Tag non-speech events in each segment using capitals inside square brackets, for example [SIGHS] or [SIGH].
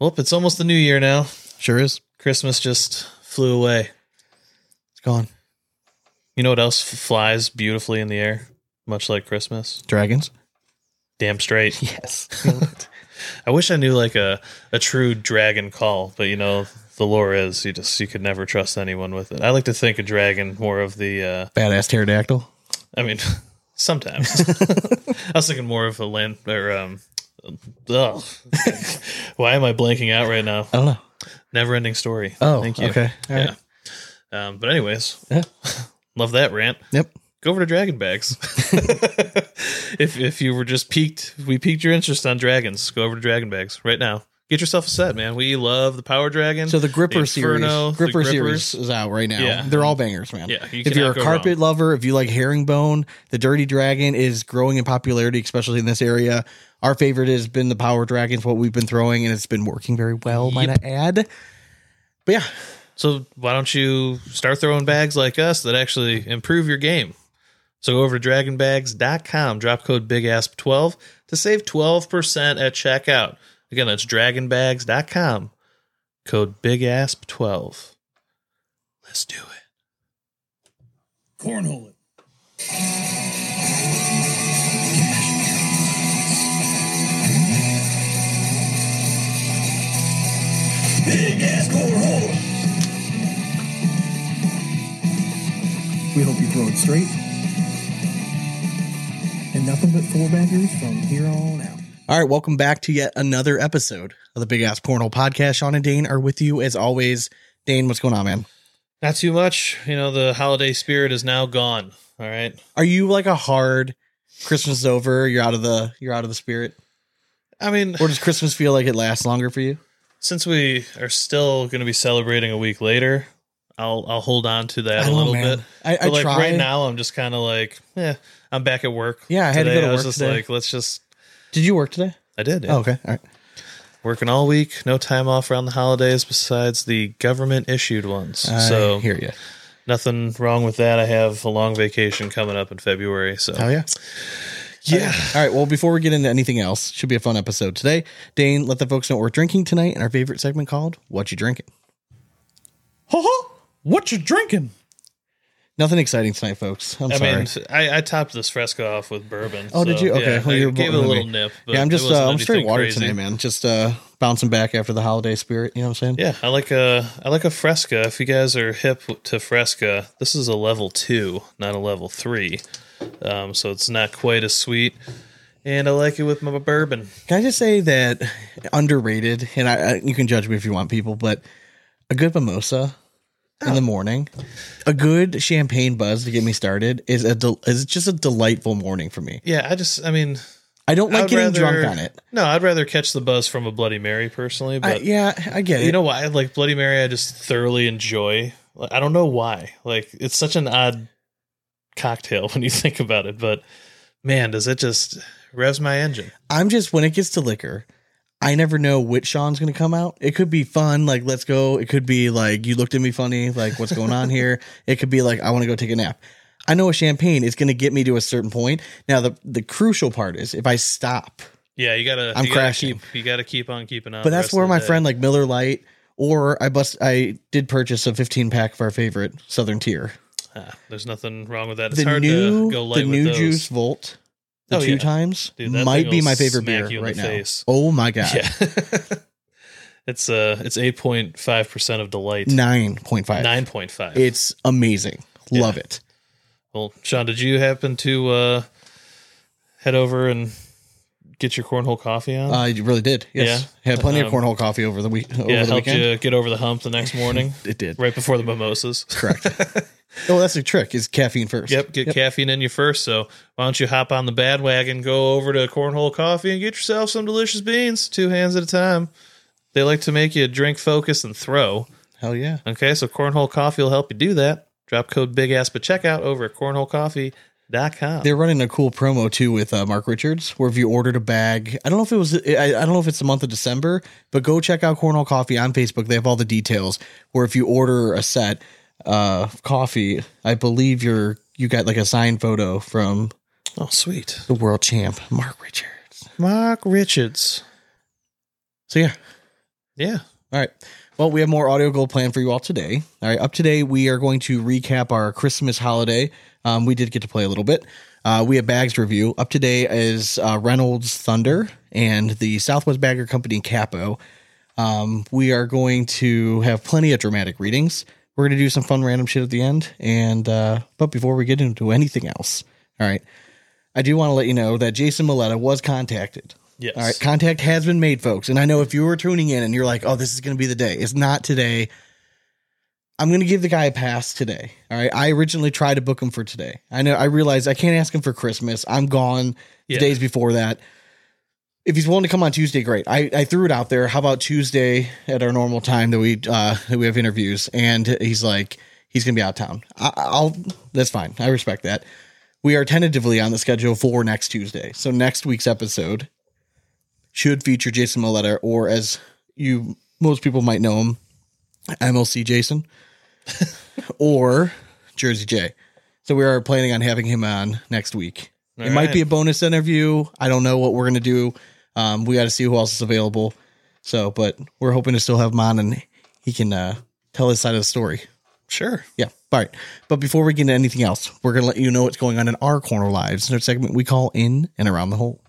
Well, it's almost the new year now. Sure is. Christmas just flew away. It's gone. You know what else flies beautifully in the air, much like Christmas? Dragons. Damn straight. [LAUGHS] Yes. [LAUGHS] I wish I knew like a, a true dragon call, but you know the lore is you just you could never trust anyone with it. I like to think a dragon more of the. uh Badass pterodactyl. I mean, [LAUGHS] sometimes I was thinking more of a land or um. Ugh. [LAUGHS] Why am I blanking out right now? I don't know. Never ending story. Oh, thank you. okay. All yeah. right. Um, but anyways, Yeah. [LAUGHS] love that rant. Yep. Go over to Draggin Bags. [LAUGHS] if if you were just peaked, we piqued your interest on dragons. Go over to Draggin Bags right now. Get yourself a set, man. We love the Power Draggin. So the Gripper Inferno, series, Gripper the series is out right now. Yeah. They're all bangers, man. Yeah, you if you're a carpet wrong. lover, if you like herringbone, the Dirty Draggin is growing in popularity, especially in this area. Our favorite has been the Power Draggins, what we've been throwing, and it's been working very well, might I add. But yeah, So why don't you start throwing bags like us that actually improve your game? So go over to dragginbagz.com, drop code BIGASP12 to save 12% at checkout. Again, that's dragginbagz.com, code BIGASP12. Let's do it. Cornhole it. Big ass cornhole. We hope you throw it straight. And nothing but four baggers from here on out. All right, welcome back to yet another episode of the Big Asp Cornhole Podcast. Sean and Dane are with you as always. Dane, what's going on, man? Not too much. You know, the holiday spirit is now gone. All right. Are you like a hard Christmas is over? You're out of the you're out of the spirit, I mean, or does Christmas feel like it lasts longer for you? Since we are still going to be celebrating a week later, I'll I'll hold on to that I a know, little man. bit. I, I like try. right now, I'm just kind of like, yeah, I'm back at work. Yeah, I had to today. go to I was work just today. like, let's just. Did you work today? I did. Yeah. Oh, okay. All right. Working all week, no time off around the holidays besides the government issued ones. so hear you. nothing wrong with that. I have a long vacation coming up in February. So Oh yeah. Yeah, All right. Well, before we get into anything else, should be a fun episode today. Dane, let the folks know what we're drinking tonight in our favorite segment called "What You Drinking." Ho ho! What you drinking? Nothing exciting tonight, folks. I'm I sorry. mean, I, I topped this Fresca off with bourbon. Oh, did so, you? Okay. yeah, Well, I you're gave it a little me. nip. But yeah, I'm just uh, I'm straight water crazy. today, man. Just uh, bouncing back after the holiday spirit. You know what I'm saying? Yeah, I like a I like a Fresca. If you guys are hip to Fresca, this is a level two, not a level three. Um, so it's not quite as sweet, and I like it with my bourbon. Can I just say that underrated? And I, I you can judge me if you want, people, but a good mimosa in Oh. the morning, a good champagne buzz to get me started is a del- is just a delightful morning for me. Yeah, I just I mean, I don't like I'd getting rather- drunk on it. No, I'd rather catch the buzz from a Bloody Mary personally. I, But yeah, I get it. you know why? Like Bloody Mary, I just thoroughly enjoy. I don't know why. Like it's such an odd cocktail [LAUGHS] when you think about it, but man, does it just revs my engine? I'm just when it gets to liquor, I never know which Sean's going to come out. It could be fun, like let's go. It could be like you looked at me funny, like what's going on here. [LAUGHS] It could be like I want to go take a nap. I know a champagne is going to get me to a certain point. Now the the crucial part is if I stop. Yeah, you gotta. I'm you gotta crashing. Keep, you gotta keep on keeping on. But that's where my day. friend like Miller Lite or I bust I did purchase a 15 pack of our favorite Southern Tier. Ah, there's nothing wrong with that. It's The hard new to go the new. Juice Volt the Oh, two yeah. times Dude, might be my favorite beer right now. face. Oh my god. Yeah. [LAUGHS] it's uh it's eight point five percent of delight. 9.5. Nine point five. It's amazing. Love Yeah. it. Well, Sean, did you happen to uh head over and get your cornhole coffee on? I really did. Yes. Had plenty of Um, cornhole coffee over the week over yeah, the helped weekend. you get over the hump the next [LAUGHS] morning, It did. right before the mimosas. Correct. [LAUGHS] oh, that's the trick is caffeine first. Yep, get caffeine in you first. So why don't you hop on the bad wagon, go over to Cornhole Coffee and get yourself some delicious beans, two hands at a time. They like to make you drink, focus, and throw. Hell yeah. Okay, so Cornhole Coffee will help you do that. Drop code BigAsp at checkout over at cornholecoffee.com. They're running a cool promo too with uh, Mark Richards, where if you ordered a bag, I don't know if it was, I, I don't know if it's the month of December, but go check out Cornhole Coffee on Facebook. They have all the details. Where if you order a set uh, coffee, I believe you're you got like a signed photo from Oh, sweet. the world champ Mark Richards. Mark Richards. So yeah, Yeah. All right. Well, we have more audio gold planned for you all today. All right. Up today, we are going to recap our Christmas holiday. Um, we did get to play a little bit. Uh, we have bags review. Up today is uh, Reynolds Thunder and the Southwest Bagger Company Capo. Um, we are going to have plenty of dramatic readings. We're going to do some fun random shit at the end. And uh, but before we get into anything else, all right, I do want to let you know that Jason Moletta was contacted. Yes. All right, contact has been made, folks. And I know if you were tuning in and you're like, "Oh, this is going to be the day," it's not today. I'm going to give the guy a pass today. All right. I originally tried to book him for today. I know. I realized I can't ask him for Christmas. I'm gone the days before that. If he's willing to come on Tuesday, great. I, I threw it out there. How about Tuesday at our normal time that we uh that we have interviews? And he's like, he's going to be out of town. I, I'll. That's fine. I respect that. We are tentatively on the schedule for next Tuesday. So next week's episode should feature Jason Moletta, or as you most people might know him, MLC Jason, [LAUGHS] or Jersey J. So we are planning on having him on next week. it All might be a bonus interview. I don't know what we're gonna do. Um, we got to see who else is available. So, but we're hoping to still have him on and he can uh, tell his side of the story. Sure. Yeah. All right. But before we get into anything else, we're going to let you know what's going on in our corner lives in our segment we call In and Around the Hole.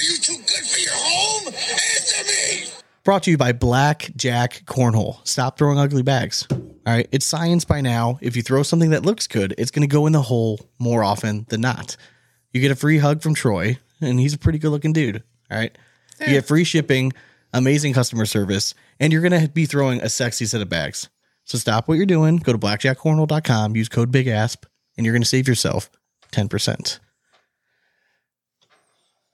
You too good for your home? Answer me! Brought to you by Black Jack Cornhole. Stop throwing ugly bags. All right. It's science by now. If you throw something that looks good, it's going to go in the hole more often than not. You get a free hug from Troy, and he's a pretty good looking dude. All right. You get free shipping, amazing customer service, and you're going to be throwing a sexy set of bags. So stop what you're doing. Go to blackjackcornhole.com, use code BIGASP, and you're going to save yourself 10%.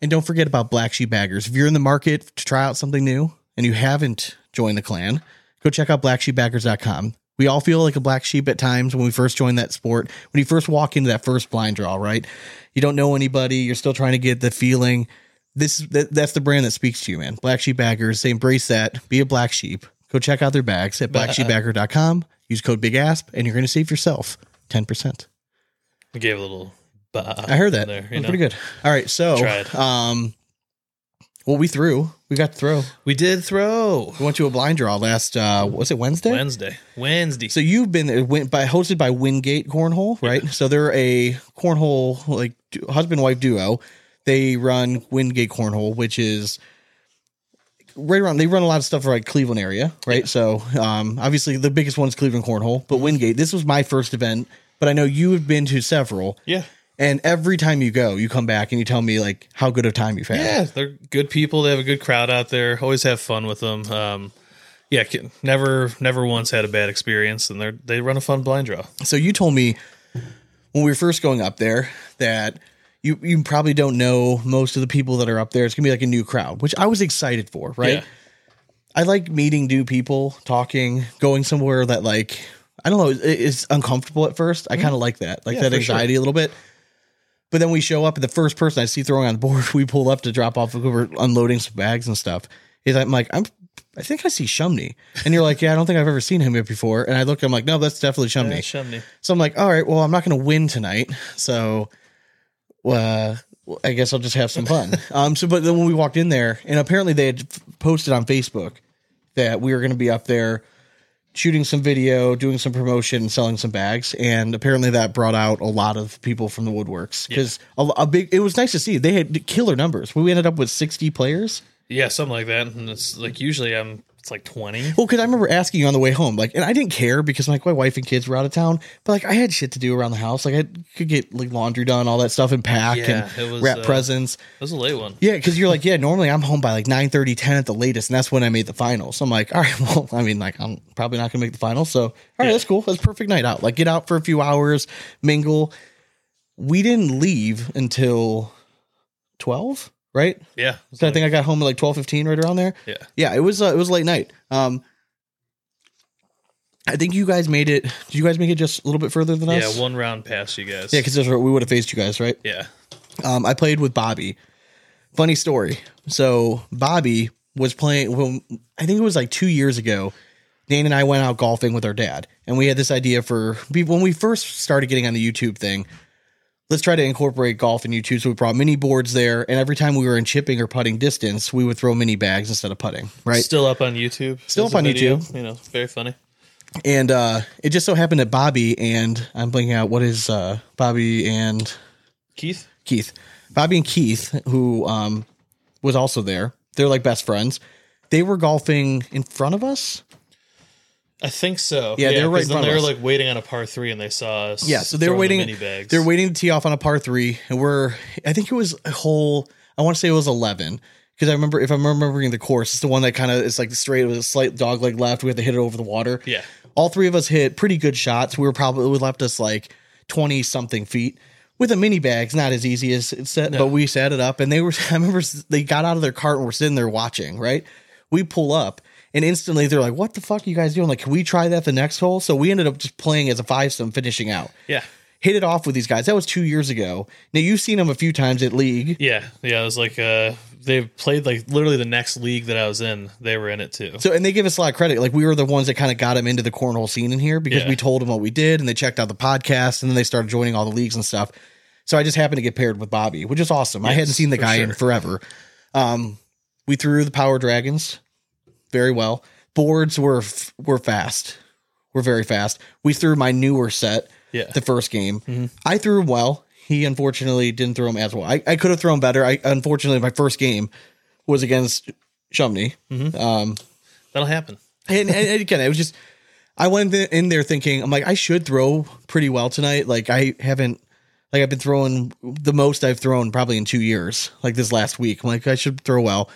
And don't forget about Black Sheep Baggers. If you're in the market to try out something new and you haven't joined the clan, go check out blacksheepbaggers.com. We all feel like a black sheep at times when we first join that sport. When you first walk into that first blind draw, right? You don't know anybody. You're still trying to get the feeling. This that, that's the brand that speaks to you, man. Black Sheep Baggers. They embrace that. Be a black sheep. Go check out their bags at blacksheepbagger.com. Use code BIGASP and you're going to save yourself 10%. We gave a little. Bah I heard that. There, That's you know. pretty good. All right, so um, well, we threw. We got to throw. We did throw We went to a blind draw last. Uh, was it Wednesday? Wednesday. Wednesday. So you've been it went by hosted by Wingate Cornhole, right? So they're a cornhole like husband wife duo. They run Wingate Cornhole, which is right around. They run a lot of stuff for like Cleveland area, right? So um, obviously the biggest one is Cleveland Cornhole, but Wingate. This was my first event, but I know you have been to several. yeah. And every time you go, you come back and you tell me like how good a time you've had. Yeah, they're good people. They have a good crowd out there. Always have fun with them. Um, yeah, never, never once had a bad experience, and they they run a fun blind draw. So you told me when we were first going up there that you you probably don't know most of the people that are up there. It's gonna be like a new crowd, which I was excited for. Right? Yeah. I like meeting new people, talking, going somewhere that like I don't know it- it's uncomfortable at first. I kind of like that, like Mm-hmm. Yeah, that for sure. anxiety a little bit. But then we show up, and the first person I see throwing on the [LAUGHS] board, we pull up to drop off. We're unloading some bags and stuff. Is I'm like, I'm, I think I see Shumney, and you're like, yeah, I don't think I've ever seen him here before. And I look, I'm like, no, that's definitely Shumney. Yeah, Shumney. So I'm like, all right, well, I'm not going to win tonight, so uh, well, I guess I'll just have some fun. [LAUGHS] um, so but then when we walked in there, and apparently they had posted on Facebook that we were going to be up there shooting some video, doing some promotion, and selling some bags, and apparently that brought out a lot of people from the woodworks because a, a big. It was nice to see they had killer numbers. We ended up with 60 players. Yeah, something like that. And it's like usually I'm it's like twenty. Well, because I remember asking you on the way home, like, and I didn't care because like my wife and kids were out of town, but like I had shit to do around the house. Like I could get like laundry done, all that stuff, and pack Yeah, and was, wrap uh, presents. It was a late one. Yeah, because you're like, [LAUGHS] yeah, normally I'm home by like 9 30, 10 at the latest, and that's when I made the final. So I'm like, all right, [LAUGHS] well, I mean, like, I'm probably not gonna make the final. So all right, Yeah. that's cool. That's a perfect night out. Like, get out for a few hours, mingle. We didn't leave until 12, right? Yeah. So I think I got home at like twelve fifteen, right around there. Yeah. Yeah, it was uh, it was late night. Um, I think you guys made it. Did you guys make it just a little bit further than us? Yeah, one round past you guys. Yeah, because we would have faced you guys, right? yeah. Um, I played with Bobby. Funny story. So Bobby was playing. Well, I think it was like two years ago. Dane and I went out golfing with our dad, and we had this idea for when we first started getting on the YouTube thing. Let's try to incorporate golf in YouTube. So we brought mini boards there, and every time we were in chipping or putting distance, we would throw mini bags instead of putting. Right. Still up on YouTube. Still up on video, YouTube. You know, very funny. And uh, it just so happened that Bobby and I'm blanking out what is uh, Bobby and Keith? Keith, Bobby and Keith, who um, was also there. They're like best friends. They were golfing in front of us. I think so. Yeah, they were right 'cause in front then they were like waiting on a par three and they saw us. Yeah, so they were throwing the waiting. Mini bags. They're waiting to tee off on a par three, and we're. I think it was a whole. I want to say it was eleven because I remember if I'm remembering the course, it's the one that kind of is like straight with a slight dog leg left. We had to hit it over the water. Yeah. all three of us hit pretty good shots. We were probably it left us like twenty something feet. With a mini bag, it's not as easy as it's set, but we set it up, and they were. [LAUGHS] I remember they got out of their cart and were sitting there watching. Right, we pull up. And instantly they're like, "What the fuck are you guys doing? Like, can we try that the next hole?" So we ended up just playing as a five some, finishing out Yeah. hit it off with these guys. That was two years ago. Now you've seen them a few times at league. Yeah. Yeah. It was like, uh, they played like literally the next league that I was in. They were in it too. So and they give us a lot of credit. Like we were the ones that kind of got them into the cornhole scene in here because Yeah. we told them what we did and they checked out the podcast and then they started joining all the leagues and stuff. So I just happened to get paired with Bobby, which is awesome. I hadn't seen the for guy in forever. Um, we threw the Power Draggins very well. Boards were f- were fast. Were very fast. We threw my newer set Yeah. Mm-hmm. the first game. I threw him well. He unfortunately didn't throw him as well. I, I could have thrown better. I unfortunately my first game was against Shumney. Um, That'll happen. and, and, and again, it was just I went in- in there thinking I'm like I should throw pretty well tonight. Like I haven't like I've been throwing the most I've thrown probably in two years. Like this last week, I'm like I should throw well.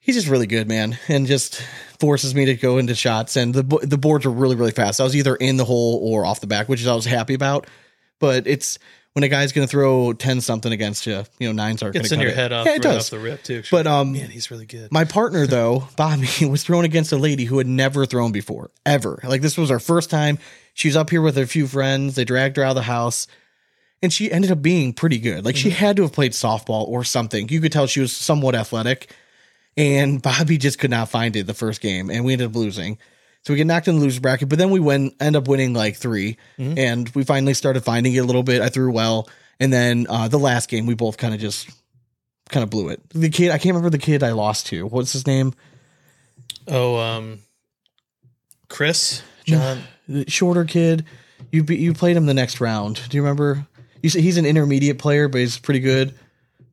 He's just really good, man, and just forces me to go into shots. And the the boards are really really fast. I was either in the hole or off the back, which is I was happy about. But it's when a guy's going to throw ten something against you, you know, nines going to in your head off, Yeah, it right does. off the rip too. But um, man, he's really good. my partner, though, [LAUGHS] Bobby, was thrown against a lady who had never thrown before, ever. Like this was her first time. She was up here with a few friends. They dragged her out of the house, and she ended up being pretty good. Like she had to have played softball or something. You could tell she was somewhat athletic. And Bobby just could not find it the first game, and we ended up losing. So we get knocked in the loser bracket, but then we win, end up winning like 3 and we finally started finding it a little bit. I threw well, and then uh, the last game we both kind of just kind of blew it. The kid, I can't remember the kid I lost to. What's his name? oh, um, Chris, John. The shorter kid. You be, you played him the next round. Do you remember? You said he's an intermediate player, but he's pretty good.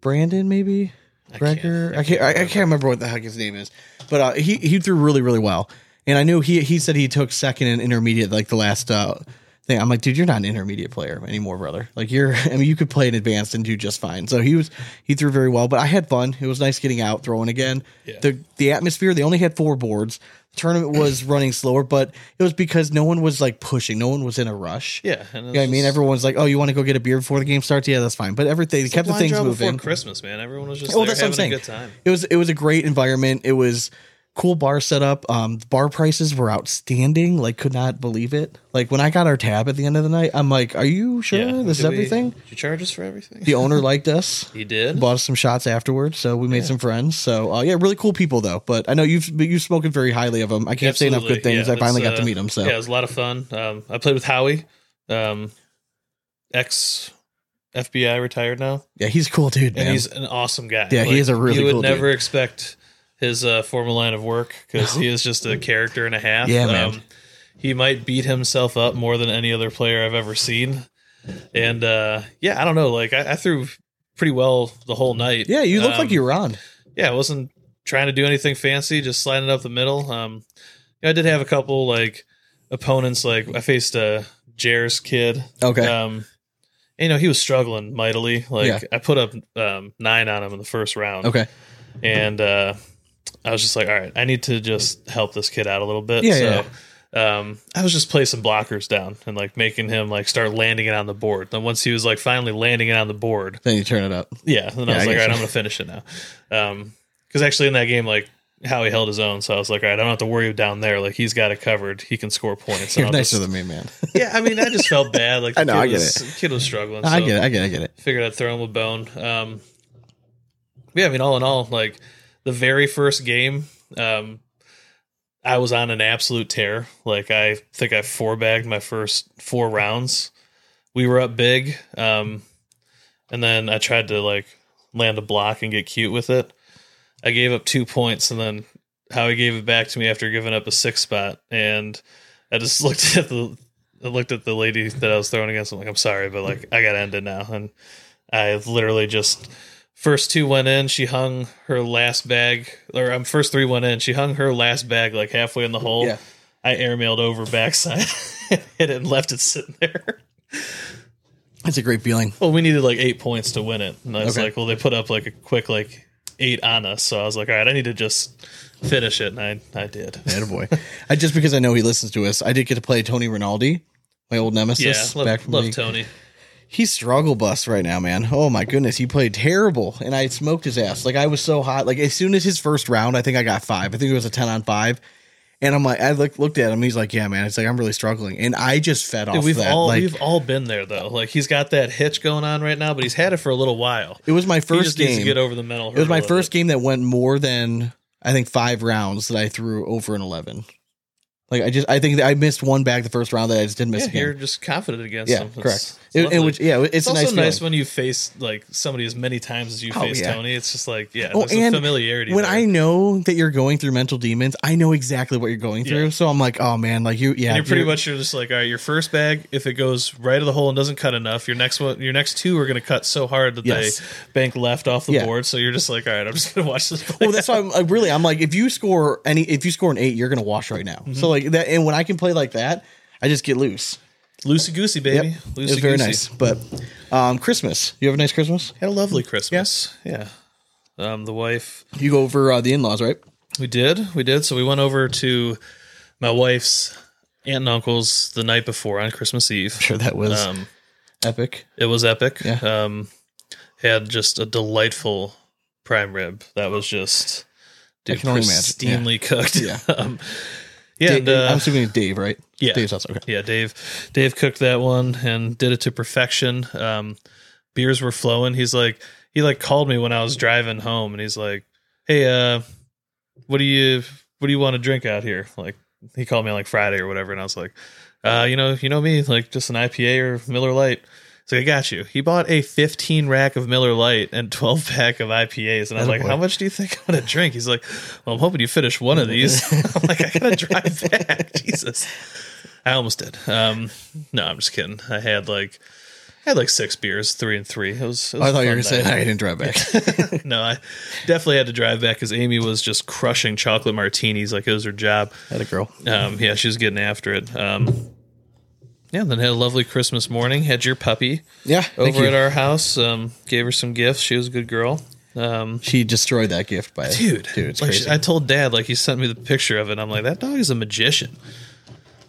Brandon, maybe. Gregor. I can't. I, I can't remember what the heck his name is. But uh, he he threw really really well, and I knew he he said he took second in intermediate like the last uh, thing. I'm like, dude, you're not an intermediate player anymore, brother. Like you're. [LAUGHS] I mean, you could play in advanced and do just fine. So he was he threw very well, but I had fun. It was nice getting out throwing again. Yeah. The the atmosphere. They only had four boards. Tournament was [CLEARS THROAT] running slower, but it was because no one was like pushing. No one was in a rush. Yeah, You know what I mean, everyone's like, "Oh, you want to go get a beer before the game starts?" Yeah, that's fine. But everything they kept the things moving. before Christmas, man. Everyone was just Oh, that's what I'm saying. a good time. It was it was a great environment. It was cool bar setup. Um, the bar prices were outstanding. Like, could not believe it. Like when I got our tab at the end of the night, I'm like, "Are you sure Yeah, this is Did we- everything?" Did you charge us for everything? The owner [LAUGHS] liked us. he did. Bought us some shots afterwards, so we made some friends. So uh, yeah, really cool people though. But I know you've you've spoken very highly of them. I can't say enough good things. Yeah, I finally got to uh, meet them. So yeah, it was a lot of fun. Um, I played with Howie, um, ex FBI retired now, yeah, he's a cool dude, man. and he's an awesome guy. Yeah, he is a really You would cool dude. never expect his uh, former line of work because he is just a [LAUGHS] character and a half. Yeah, man. Um, he might beat himself up more than any other player I've ever seen. And uh, yeah, I don't know. Like I, I threw pretty well the whole night. yeah, you look like Um, you were on. yeah, I wasn't trying to do anything fancy, just sliding up the middle. Um, I did have a couple like opponents. Like I faced a Jair's kid. Okay. Um, and, you know he was struggling mightily. Like Yeah. I put up um, nine on him in the first round. Okay. And uh, I was just like, all right, I need to just help this kid out a little bit. Yeah, so um, I was just placing blockers down and like making him like start landing it on the board. Then once he was like finally landing it on the board, Then you turn it up. yeah. Then Yeah, I was I like, all right, you. I'm gonna finish it now. Um, because actually in that game, like Howie held his own, so I was like, all right, I don't have to worry down there. Like he's got it covered. He can score points. You're nicer just- than me, man. [LAUGHS] Yeah, I mean, I just felt bad. Like [LAUGHS] I the know, kid I get was, the Kid was struggling. I so get it. I get it. I get it. Figured I'd throw him a bone. Um, yeah, I mean, all in all, like the very first game, um, I was on an absolute tear. Like I think I four bagged my first four rounds. We were up big. Um, and then I tried to like land a block and get cute with it. I gave up two points, and then Howie gave it back to me after giving up a six spot, and I just [LAUGHS] looked at the I looked at the lady that I was throwing against. I'm like, I'm sorry, but like I got to end it now, and I literally just first two went in. She hung her last bag, or um, first three went in. She hung her last bag like halfway in the hole. Yeah. I airmailed over backside, hit [LAUGHS] it, and left it sitting there. that's a great feeling. Well, we needed like eight points to win it, and I was Okay. like, well, they put up like a quick like eight on us, so I was like, all right, I need to just finish it, and I I did. [LAUGHS] boy. I just because I know he listens to us, I did get to play Tony Rinaldi, my old Yeah, nemesis love, back from love the- Tony. He's struggle bus right now, man. Oh my goodness, he played terrible, and I smoked his ass. Like I was so hot. Like as soon as his first round, I think I got five. I think it was a ten on five, and I'm like, I looked looked at him. He's like, yeah, man. It's like I'm really struggling, and I just fed off we've that. all like we've all been there though. Like he's got that hitch going on right now, but he's had it for a little while. it was my He first just needs to game. get over the mental. It was my first game that went more than I think five rounds that I threw over an eleven. Like I just I think that I missed one bag the first round that I just didn't miss Yeah, again. you're just confident against Yeah, him. It's- correct. It's It, was yeah, it's, It's, a also nice, nice, when you face like somebody as many times as you Oh, face yeah. Tony. It's just like yeah, Oh, and familiarity. when there. I know that you're going through mental demons, I know exactly what you're going through. Yeah. So I'm like, oh man, like you, yeah, And you're pretty you're- much you're just like, all right, your first bag, if it goes right of the hole and doesn't cut enough, your next one, your next two are going to cut so hard that Yes. they bank left off the Yeah. board. So you're just like, all right, I'm just going to watch this. Play Well, that's why I'm like, really. I'm like, if you score any, if you score an eight, you're gonna wash right now. Mm-hmm. So like that, and when I can play like that, I just get loose. Loosey goosey, baby. Yep. Loosey was very nice. But um, Christmas, you have a nice Christmas. Had a lovely Christmas. Yes. Yeah. Um, the wife, You go over uh, the in laws, right? we did, we did. So we went over to my wife's aunt and uncle's the night before on Christmas Eve. [LAUGHS] Sure, that was Um, epic. It was epic. Yeah. Um, had just a delightful prime rib that was just dude, can only imagine. pristinely cooked. Yeah. [LAUGHS] um, yeah. Da- and, uh, I'm assuming Dave, right? yeah. Dave's house. Okay. yeah, Dave. Dave cooked that one and did it to perfection. Um, beers were flowing. He's like, he like called me when I was driving home, and he's like, "Hey, uh, what do you what do you want to drink out here?" Like, he called me on like Friday or whatever, and I was like, uh, you know, you know me, like just an IPA or Miller Lite. So I got you. He bought a 15 rack of Miller Lite and 12 [LAUGHS] pack of IPAs, and I was like, Attaboy. "How much do you think I'm gonna drink?" He's like, "Well, I'm hoping you finish one of these." [LAUGHS] I'm like, "I gotta drive back." [LAUGHS] Jesus, I almost did. Um, no, I'm just kidding. I had like, I had like six beers, three and three. It was. It was I thought you were saying night. I didn't drive back. no, I definitely had to drive back because Amy was just crushing chocolate martinis like it was her job. Had a girl. Um, yeah, she was getting after it. Um, yeah, then had a lovely Christmas morning. Had your puppy Yeah. Over at our house. Um, gave her some gifts. She was a good girl. Um, she destroyed that gift by dude, Dude, it's like crazy. she- I told Dad, like he sent me the picture of it. I'm like, that dog is a magician.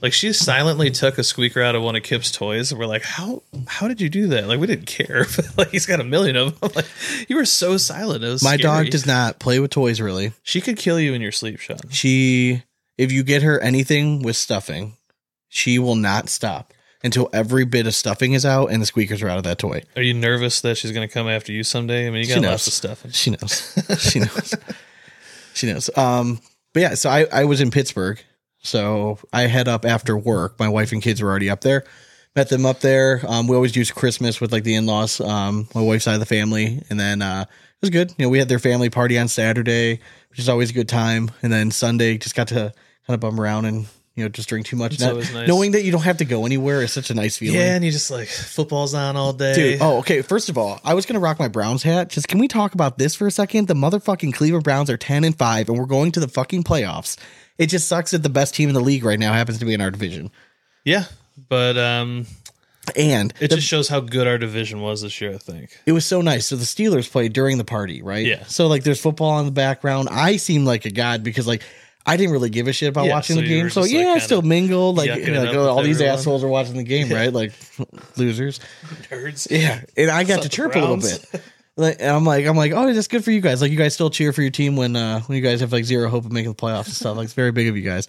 Like she silently took a squeaker out of one of Kip's toys, and we're like, how how did you do that? Like we didn't care. But [LAUGHS] like he's got a million of them. [LAUGHS] like you were so silent. My scary. dog does not play with toys really. She could kill you in your sleep, Sean. She, if you get her anything with stuffing, she will not stop until every bit of stuffing is out and the squeakers are out of that toy. Are you nervous that she's going to come after you someday? I mean, you got lots of stuff. She knows. [LAUGHS] she knows. She knows. Um, but yeah, so I, I was in Pittsburgh. So I head up after work. My wife and kids were already up there. Met them up there. Um, we always do Christmas with like the in laws, um, my wife's side of the family. And then uh, it was good. You know, we had their family party on Saturday, which is always a good time. And then Sunday just got to kind of bum around and, you know, just drink too much. It's Not- always nice. Knowing that you don't have to go anywhere is such a nice feeling. Yeah, and you just like football's on all day. Dude, oh, okay. First of all, I was gonna rock my Browns hat. Just can we talk about this for a second? The motherfucking Cleveland Browns are ten and five, and we're going to the fucking playoffs. It just sucks that the best team in the league right now happens to be in our division. yeah, but um, And it the- just shows how good our division was this year. I think. it was so nice. So the Steelers played during the party, right? Yeah. So like, there's football in the background. I seem like a god because like. I didn't really give a shit about Yeah, watching so the game. So just, like, yeah, I still mingled. Like, you know, like, up all these everyone. assholes are watching the game, [LAUGHS] right? Like [LAUGHS] losers. Nerds. Yeah, and I got to chirp a little bit. Like, and I'm like, I'm like, oh, that's good for you guys. Like, you guys still cheer for your team when uh when you guys have like zero hope of making the playoffs and stuff. Like, it's very big of you guys.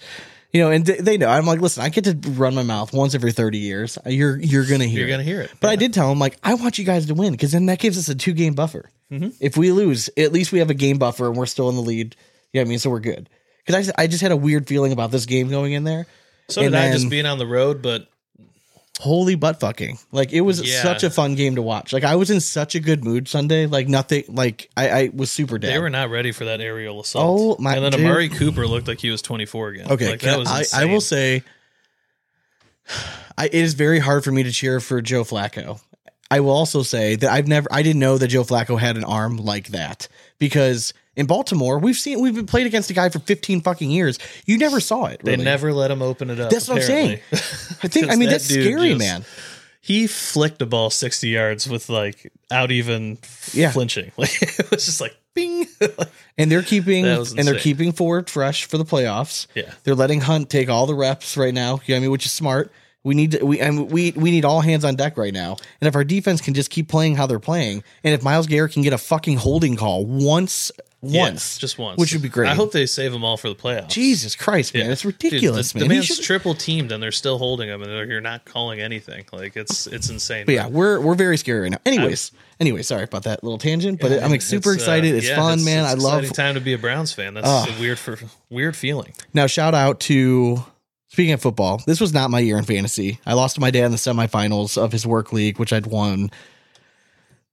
You know, and they, know. I'm like, listen, I get to run my mouth once every 30 years. You're you're gonna hear. You're it. gonna hear it. But I did tell them like, I want you guys to win because then that gives us a two game buffer. Mm-hmm. If we lose, at least we have a game buffer and we're still in the lead. Yeah, I mean, so we're good. Because I, I just had a weird feeling about this game going in there. So and did I just being on the road, but holy butt fucking. Like it was Yeah. such a fun game to watch. Like I was in such a good mood Sunday. Like nothing. Like I, I was super down. They were not ready for that aerial assault. Oh, my- And then dude. Amari Cooper looked like he was 24 again. Okay, like, that was I, I will say, [SIGHS] I, it is very hard for me to cheer for Joe Flacco. I will also say that I've never, I didn't know that Joe Flacco had an arm like that because in Baltimore we've seen we've been played against a guy for 15 fucking years. You never saw it. They never let him open it up. That's what I'm saying. I think. I [LAUGHS] mean, that that's scary, just- man. He flicked a ball 60 yards with like out even Yeah. flinching. [LAUGHS] Like it was just like bing. [LAUGHS] And they're keeping and they're keeping Ford fresh for the playoffs. yeah. They're letting Hunt take all the reps right now. You know I mean, which is smart. We need to, we and we we need all hands on deck right now. And if our defense can just keep playing how they're playing, and if Myles Garrett can get a fucking holding call once, Yeah, once, just once, which would be great. I hope they save them all for the playoffs. Jesus Christ, man, Yeah. it's Dude, ridiculous, the, man. The man's should- triple teamed and they're still holding him, and they're, you're not calling anything. Like it's it's insane. but yeah, we're we're very scary right now. Anyways, anyway, sorry about that little tangent, but I'm like, super It's, uh, excited. It's yeah, fun, it's- man. it's I love time to be a Browns fan. That's Ugh. a weird for weird feeling. Now, shout out to speaking of football. This was not my year in fantasy. I lost to my dad in the semifinals of his work league, which I'd won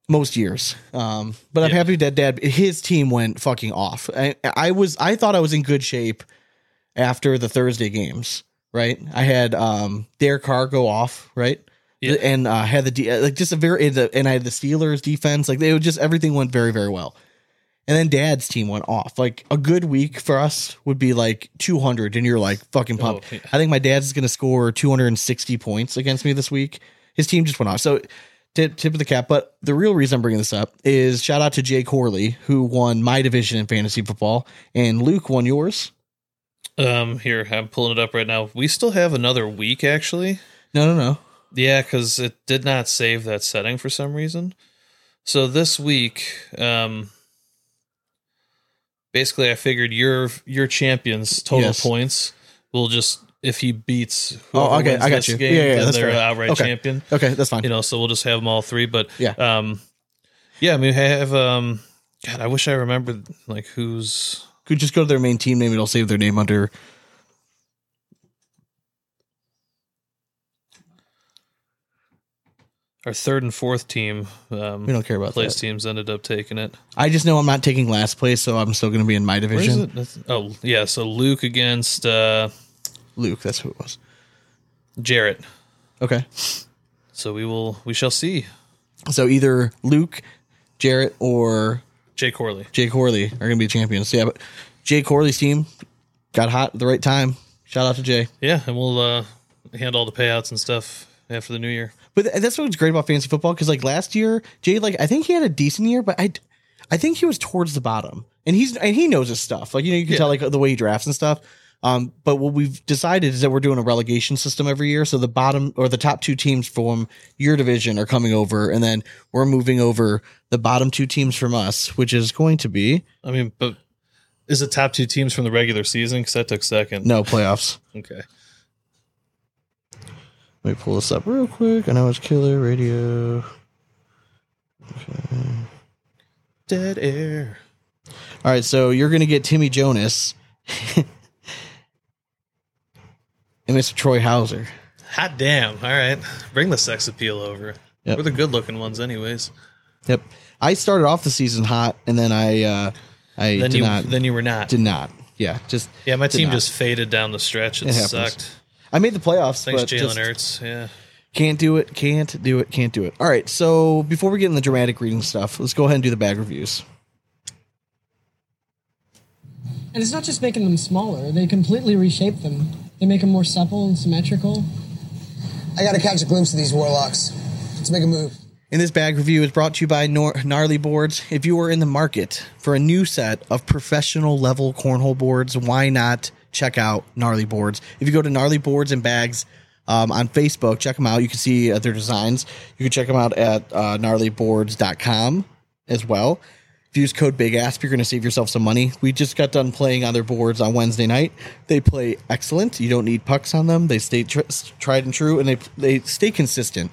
most years. Um, but I'm Yeah. happy that dad his team went fucking off. I, I was I thought I was in good shape after the Thursday games. Right, I had um Derek Carr go off. Right. Yeah. And uh, had the de- like just a very and I had the Steelers defense like they would just everything went very very well. And then dad's team went off. Like a good week for us would be like 200, and you're like fucking pumped. Oh, yeah. I think my dad's is going to score 260 points against me this week. His team just went off. So tip, tip of the cap. But the real reason I'm bringing this up is shout out to Jay Corley, who won my division in fantasy football, and Luke won yours. Um, here I'm pulling it up right now. We still have another week actually. No, no, no. Yeah, because it did not save that setting for some reason. So this week, um, basically, I figured your your champion's total Yes. points will just if he beats Oh, okay, I got you. game, Yeah, yeah, then that's they're fair. outright Okay. champion. Okay, that's fine. You know, so we'll just have them all three. But Yeah. um, yeah, I mean, have um, God, I wish I remembered like who's Could just go to their main team name. It'll save their name under. our third and fourth team. Um, We don't care about place that. teams ended up taking it. I just know I'm not taking last place, so I'm still going to be in my Where is division. it? Oh, yeah. So Luke against uh, Luke, that's who it was. Jarrett. Okay. So we will. We shall see. So either Luke, Jarrett, or Jay Corley. Jay Corley are going to be champions. Yeah, but Jay Corley's team got hot at the right time. Shout out to Jay. Yeah, and we'll uh, handle all the payouts and stuff after the new year. But that's what's great about fantasy football because like last year, Jay like I think he had a decent year, but I I think he was towards the bottom, and he's and he knows his stuff. Like you know you can Yeah. tell like the way he drafts and stuff. Um, but what we've decided is that we're doing a relegation system every year. So the bottom or the top two teams from your division are coming over, and then we're moving over the bottom two teams from us, which is going to be I mean, but is it top two teams from the regular season? Because that took second. no playoffs. Okay. Let me pull this up real quick. I know it's Killer Radio. Okay. Dead air. All right, so you're going to get Timmy Jonas [LAUGHS] and Mr. Troy Hauser. Hot damn. All right. Bring the sex appeal over. Yep. We're the good looking ones, anyways. Yep. I started off the season hot, and then I uh, I Then did you not then you were not. did not. Yeah, just yeah, my team not. just faded down the stretch. It, It sucked. I made the playoffs. Thanks, but Jalen just Hurts. Yeah. Can't do it. Can't do it. Can't do it. All right. So before we get in the dramatic reading stuff, let's go ahead and do the bag reviews. And it's not just making them smaller, they completely reshape them. They make them more supple and symmetrical. I gotta catch a glimpse of these warlocks. Let's make a move. And this bag review is brought to you by Nor- Gnarly Boards. If you are in the market for a new set of professional level cornhole boards, why not check out Gnarly Boards? If you go to Gnarly Boards and Bags um, on Facebook, check them out. You can see uh, their designs. You can check them out at uh, gnarlyboards.com as well. Use code BIGASP, you're going to save yourself some money. We just got done playing on their boards on Wednesday night. They play excellent. You don't need pucks on them. They stay tr- tried and true, and they they stay consistent,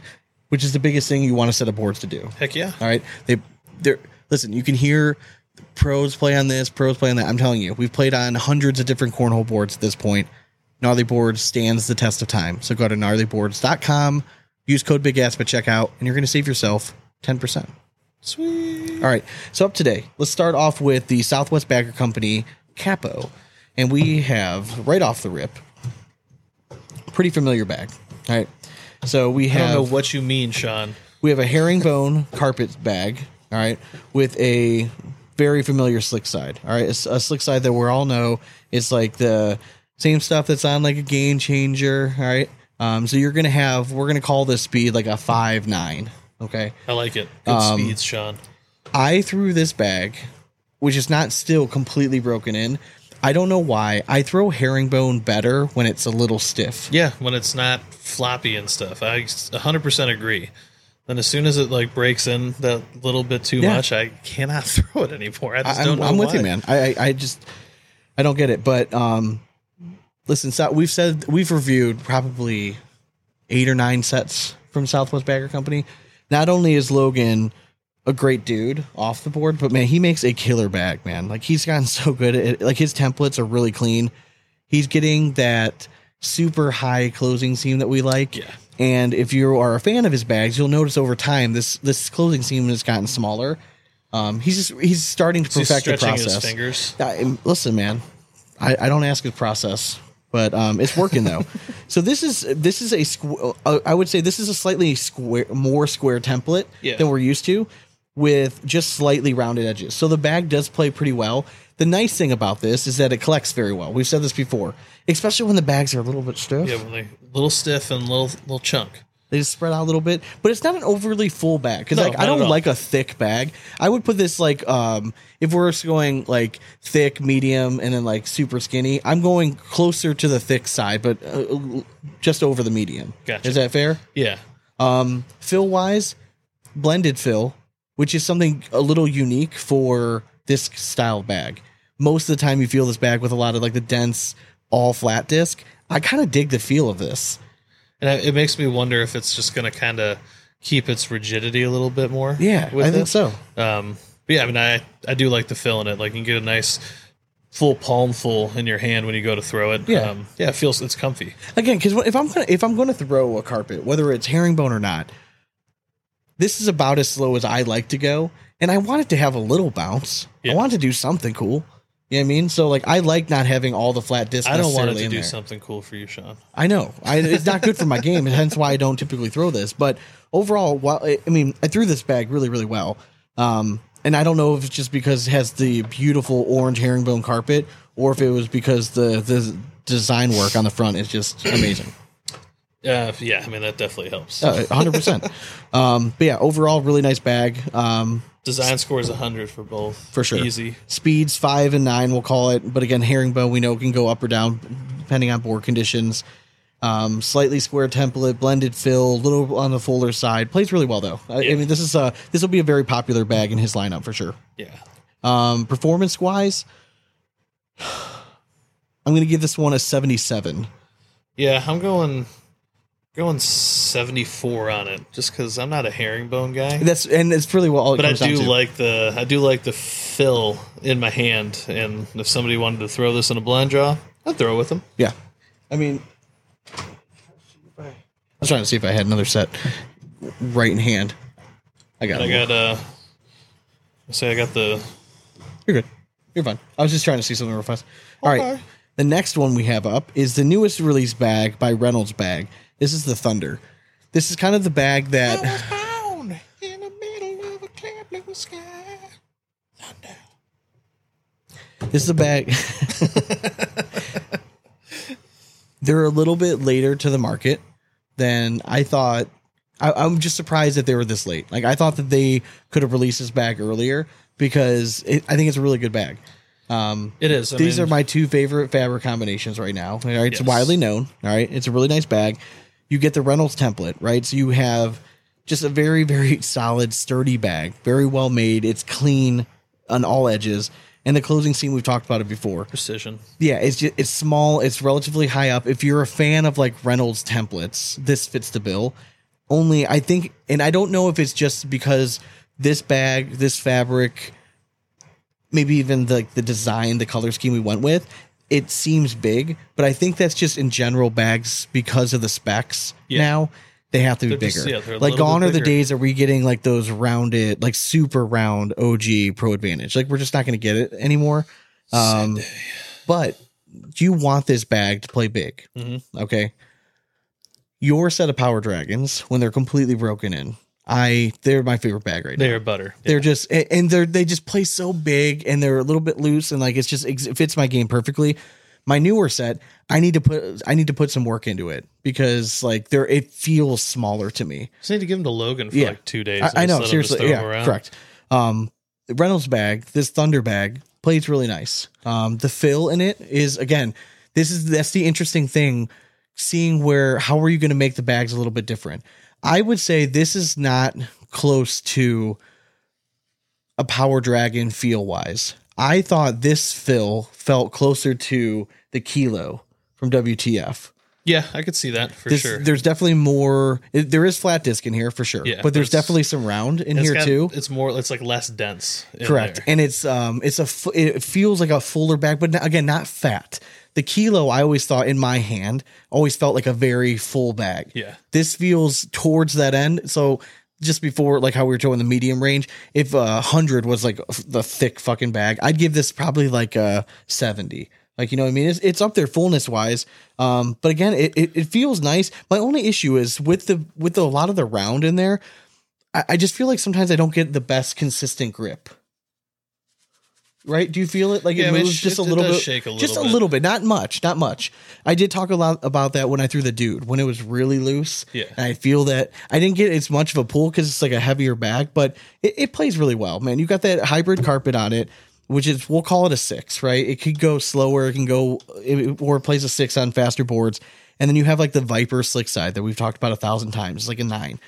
which is the biggest thing you want a set of boards to do. Heck yeah. All right, they they're listen. You can hear pros play on this, pros play on that. I'm telling you, we've played on hundreds of different cornhole boards at this point. Gnarly Boards stands the test of time. So go to gnarlyboards.com, Use code Big Asp at checkout, and you're going to save yourself ten percent. Sweet. All right. So up today, let's start off with the Southwest Bagger Company Capo, and we have right off the rip, pretty familiar bag. All right. So we have. I don't know what you mean, Sean. we have a herringbone carpet bag. All right, with a very familiar slick side. All right, it's a slick side that we all know. It's like the same stuff that's on like a game changer. All right. Um, so you're gonna have we're gonna call this speed like a five nine. Okay. I like it. Good Um, speeds, Sean. I threw this bag, which is not still completely broken in. I don't know why. I throw herringbone better when it's a little stiff. Yeah, when it's not floppy and stuff. I 100% agree. Then as soon as it like breaks in that little bit too Yeah. much, I cannot [LAUGHS] throw it anymore. I just I, don't know I'm with why. you, man. I, I I just I don't get it. But um, listen, so we've said we've reviewed probably eight or nine sets from Southwest Bagger Company. Not only is Logan a great dude off the board, but man, he makes a killer bag, man. Like he's gotten [LAUGHS] so good at it. Like his templates are really clean. He's getting that super high closing seam that we like. Yeah. And if you are a fan of his bags, you'll notice over time this this closing seam has gotten smaller. Um, he's just he's starting to perfect the process. his fingers. Listen, man, I, I don't ask his process, but um, it's working though. [LAUGHS] so this is this is a squ- uh, I would say this is a slightly square, more square template Yeah. than we're used to, with just slightly rounded edges. So the bag does play pretty well. The nice thing about this is that it collects very well. We've said this before, especially when the bags are a little bit stiff. Yeah, when they a little stiff and little little chunk. They just spread out a little bit, but it's not an overly full bag because No, like I don't like a thick bag. I would put this like um if we're going like thick, medium, and then like super skinny. I'm going closer to the thick side, but uh, just over the medium. Gotcha. Is that fair? Yeah. Um, fill wise, blended fill, which is something a little unique for this style bag. Most of the time, you feel this bag with a lot of like the dense, all flat disc. I kind of dig the feel of this. And it makes me wonder if it's just going to kind of keep its rigidity a little bit more. Yeah, I think it. so. Um, but yeah, I mean, I I do like the fill in it. Like you can get a nice full palm full in your hand when you go to throw it. Yeah. um, yeah, it feels it's comfy. again because if i'm gonna if i'm gonna throw a carpet whether it's herringbone or not this is about as slow as i like to go and i want it to have a little bounce Yeah. i want to do something cool you know what i mean? So like i like not having all the flat discs I don't want it to do there. something cool for you, Sean. i know. I, it's not good for my game and hence why i don't typically throw this. But overall while i mean i threw this bag really really well. Um and i don't know if it's just because it has the beautiful orange herringbone carpet or if it was because the the design work on the front is just amazing Uh, yeah, I mean that definitely helps. Uh, hundred percent. Um, but yeah, overall, really nice bag. Um, Design score is hundred for both for sure. Easy. Speeds five and nine, we'll call it. But again, herringbone we know can go up or down depending on board conditions. Um, slightly square template, blended fill, a little on the fuller side. Plays really well though. I, I mean, this is a this will be a very popular bag in his lineup for sure. Yeah. Um, performance wise, I'm going to give this one a 77. Yeah, I'm going going 74 on it just because I'm not a herringbone guy. That's and it's really what All but I do like the I do like the fill in my hand, and if somebody wanted to throw this in a blind draw, I'd throw it with them. Yeah. I mean, I was trying to see if I had another set right in hand. I got I got uh, say I got the You're good. You're fine. I was just trying to see something real fast. All right. The next one we have up is the newest release bag by Reynolds Bag. This is the Thunder. This is kind of the bag that [LAUGHS] in the middle of a clear blue sky. Thunder. This is a bag. They're a little bit later to the market than I thought. I, I'm just surprised that they were this late. Like I thought that they could have released this bag earlier because it, I think it's a really good bag. Um, it is. I these mean, are my two favorite fabric combinations right now. All right, it's Yes. widely known. All right, it's a really nice bag. You get the Reynolds template, right? So you have just a very, very [LAUGHS] solid, sturdy bag, very well made. It's clean on all edges, and the closing scene, we've talked about it before. precision. Yeah, it's just, it's small. It's relatively high up. If you're a fan of like Reynolds templates, this fits the bill. Only I think, and I don't know if it's just because this bag, this fabric, maybe even the the design, the color scheme we went with, it seems big. But I think that's just in general bags because of the specs Yeah. now. They have to be They're bigger. just- yeah, like gone are the days are we getting like those rounded, like super round OG Pro Advantage. Like we're just not going to get it anymore. Um, but do you want this bag to play big. Mm-hmm. Okay. Your set of Power Draggins when they're completely broken in, I they're my favorite bag right now. They are butter. They're just and they're they just play so big and they're a little bit loose and like it's just it fits my game perfectly. My newer set, I need to put I need to put some work into it because like they're it feels smaller to me. Just need to give them to Logan for Yeah. like two days. I, I know let him just seriously, yeah, correct. Um, Reynolds bag, this Thunder bag plays really nice. Um, the fill in it is again, this is that's the interesting thing. Seeing where how are you going to make the bags a little bit different? I would say this is not close to a Power Draggin feel wise. I thought this fill felt closer to the Kilo from WTF. Yeah, I could see that for This, sure. There's definitely more. it- there is flat disc in here for sure, Yeah, but there's there's- definitely some round in here got- too. It's more. It's like less dense. in Correct, there. and it's um, it's a it feels like a fuller bag, but not, again, not fat. The kilo, I always thought in my hand, always felt like a very full bag. Yeah. this feels towards that end. So just before, like how we were talking the medium range, if a hundred was like the thick fucking bag, I'd give this probably like a seventy. Like you know what I mean? It's, it's up there fullness wise. Um, but again, it, it it feels nice. My only issue is with the with a lot of the round in there. I, I just feel like sometimes I don't get the best consistent grip. Right? Do you feel it? Like Yeah, it I mean, moves it- just a it little bit, shake a little just a little bit. little bit, not much, not much. I did talk a lot about that when I threw the dude when it was really loose. Yeah. and I feel that I didn't get as much of a pull because it's like a heavier bag, but it, it plays really well, man. You got that hybrid carpet on it, which is we'll call it a six, right? It could go slower, it can go, it, or it plays a six on faster boards, and then you have like the Viper slick side that we've talked about a thousand times, it's like a nine.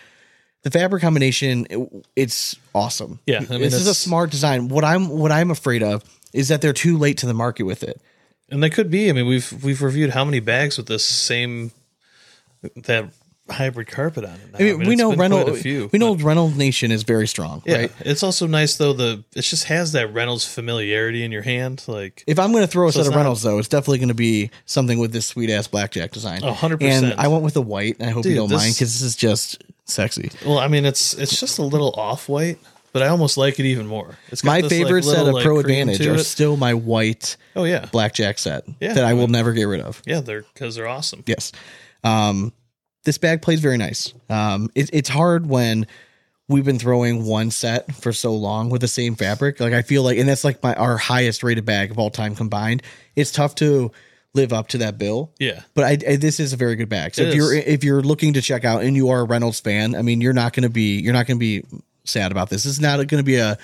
The fabric combination, it- it's awesome. Yeah, I mean, this is a smart design. What I'm what I'm afraid of is that they're too late to the market with it. and they could be. I mean, we've we've reviewed how many bags with this same that hybrid carpet on it. Now. I mean, we it's know been quite Reynolds. a few. we know Reynolds Nation is very strong, Yeah, right? it's also nice though. The it just has that Reynolds familiarity in your hand. Like If I'm going to throw a So set of Reynolds, though, it's definitely going to be something with this sweet ass blackjack design. Oh, 100%. And I went with the white. And I hope you don't this- mind because this is just sexy. Well, I mean, it's it's just a little off white, but I almost like it even more. It's got My this, like, favorite set of like, Pro Advantage are it. still my white Oh yeah, blackjack set Yeah, that I I will mean- never get rid of. yeah, they're because they're awesome. Yes. Um, this bag plays very nice. Um, it, it's hard when we've been throwing one set for so long with the same fabric. Like I feel like, and that's like my our highest rated bag of all time combined. It's tough to live up to that bill. Yeah, But I, I this is a very good bag. So It if you're if you're looking to check out and you are a Reynolds fan, I mean, you're not going to be you're not going to be sad about this. It's not going to be a.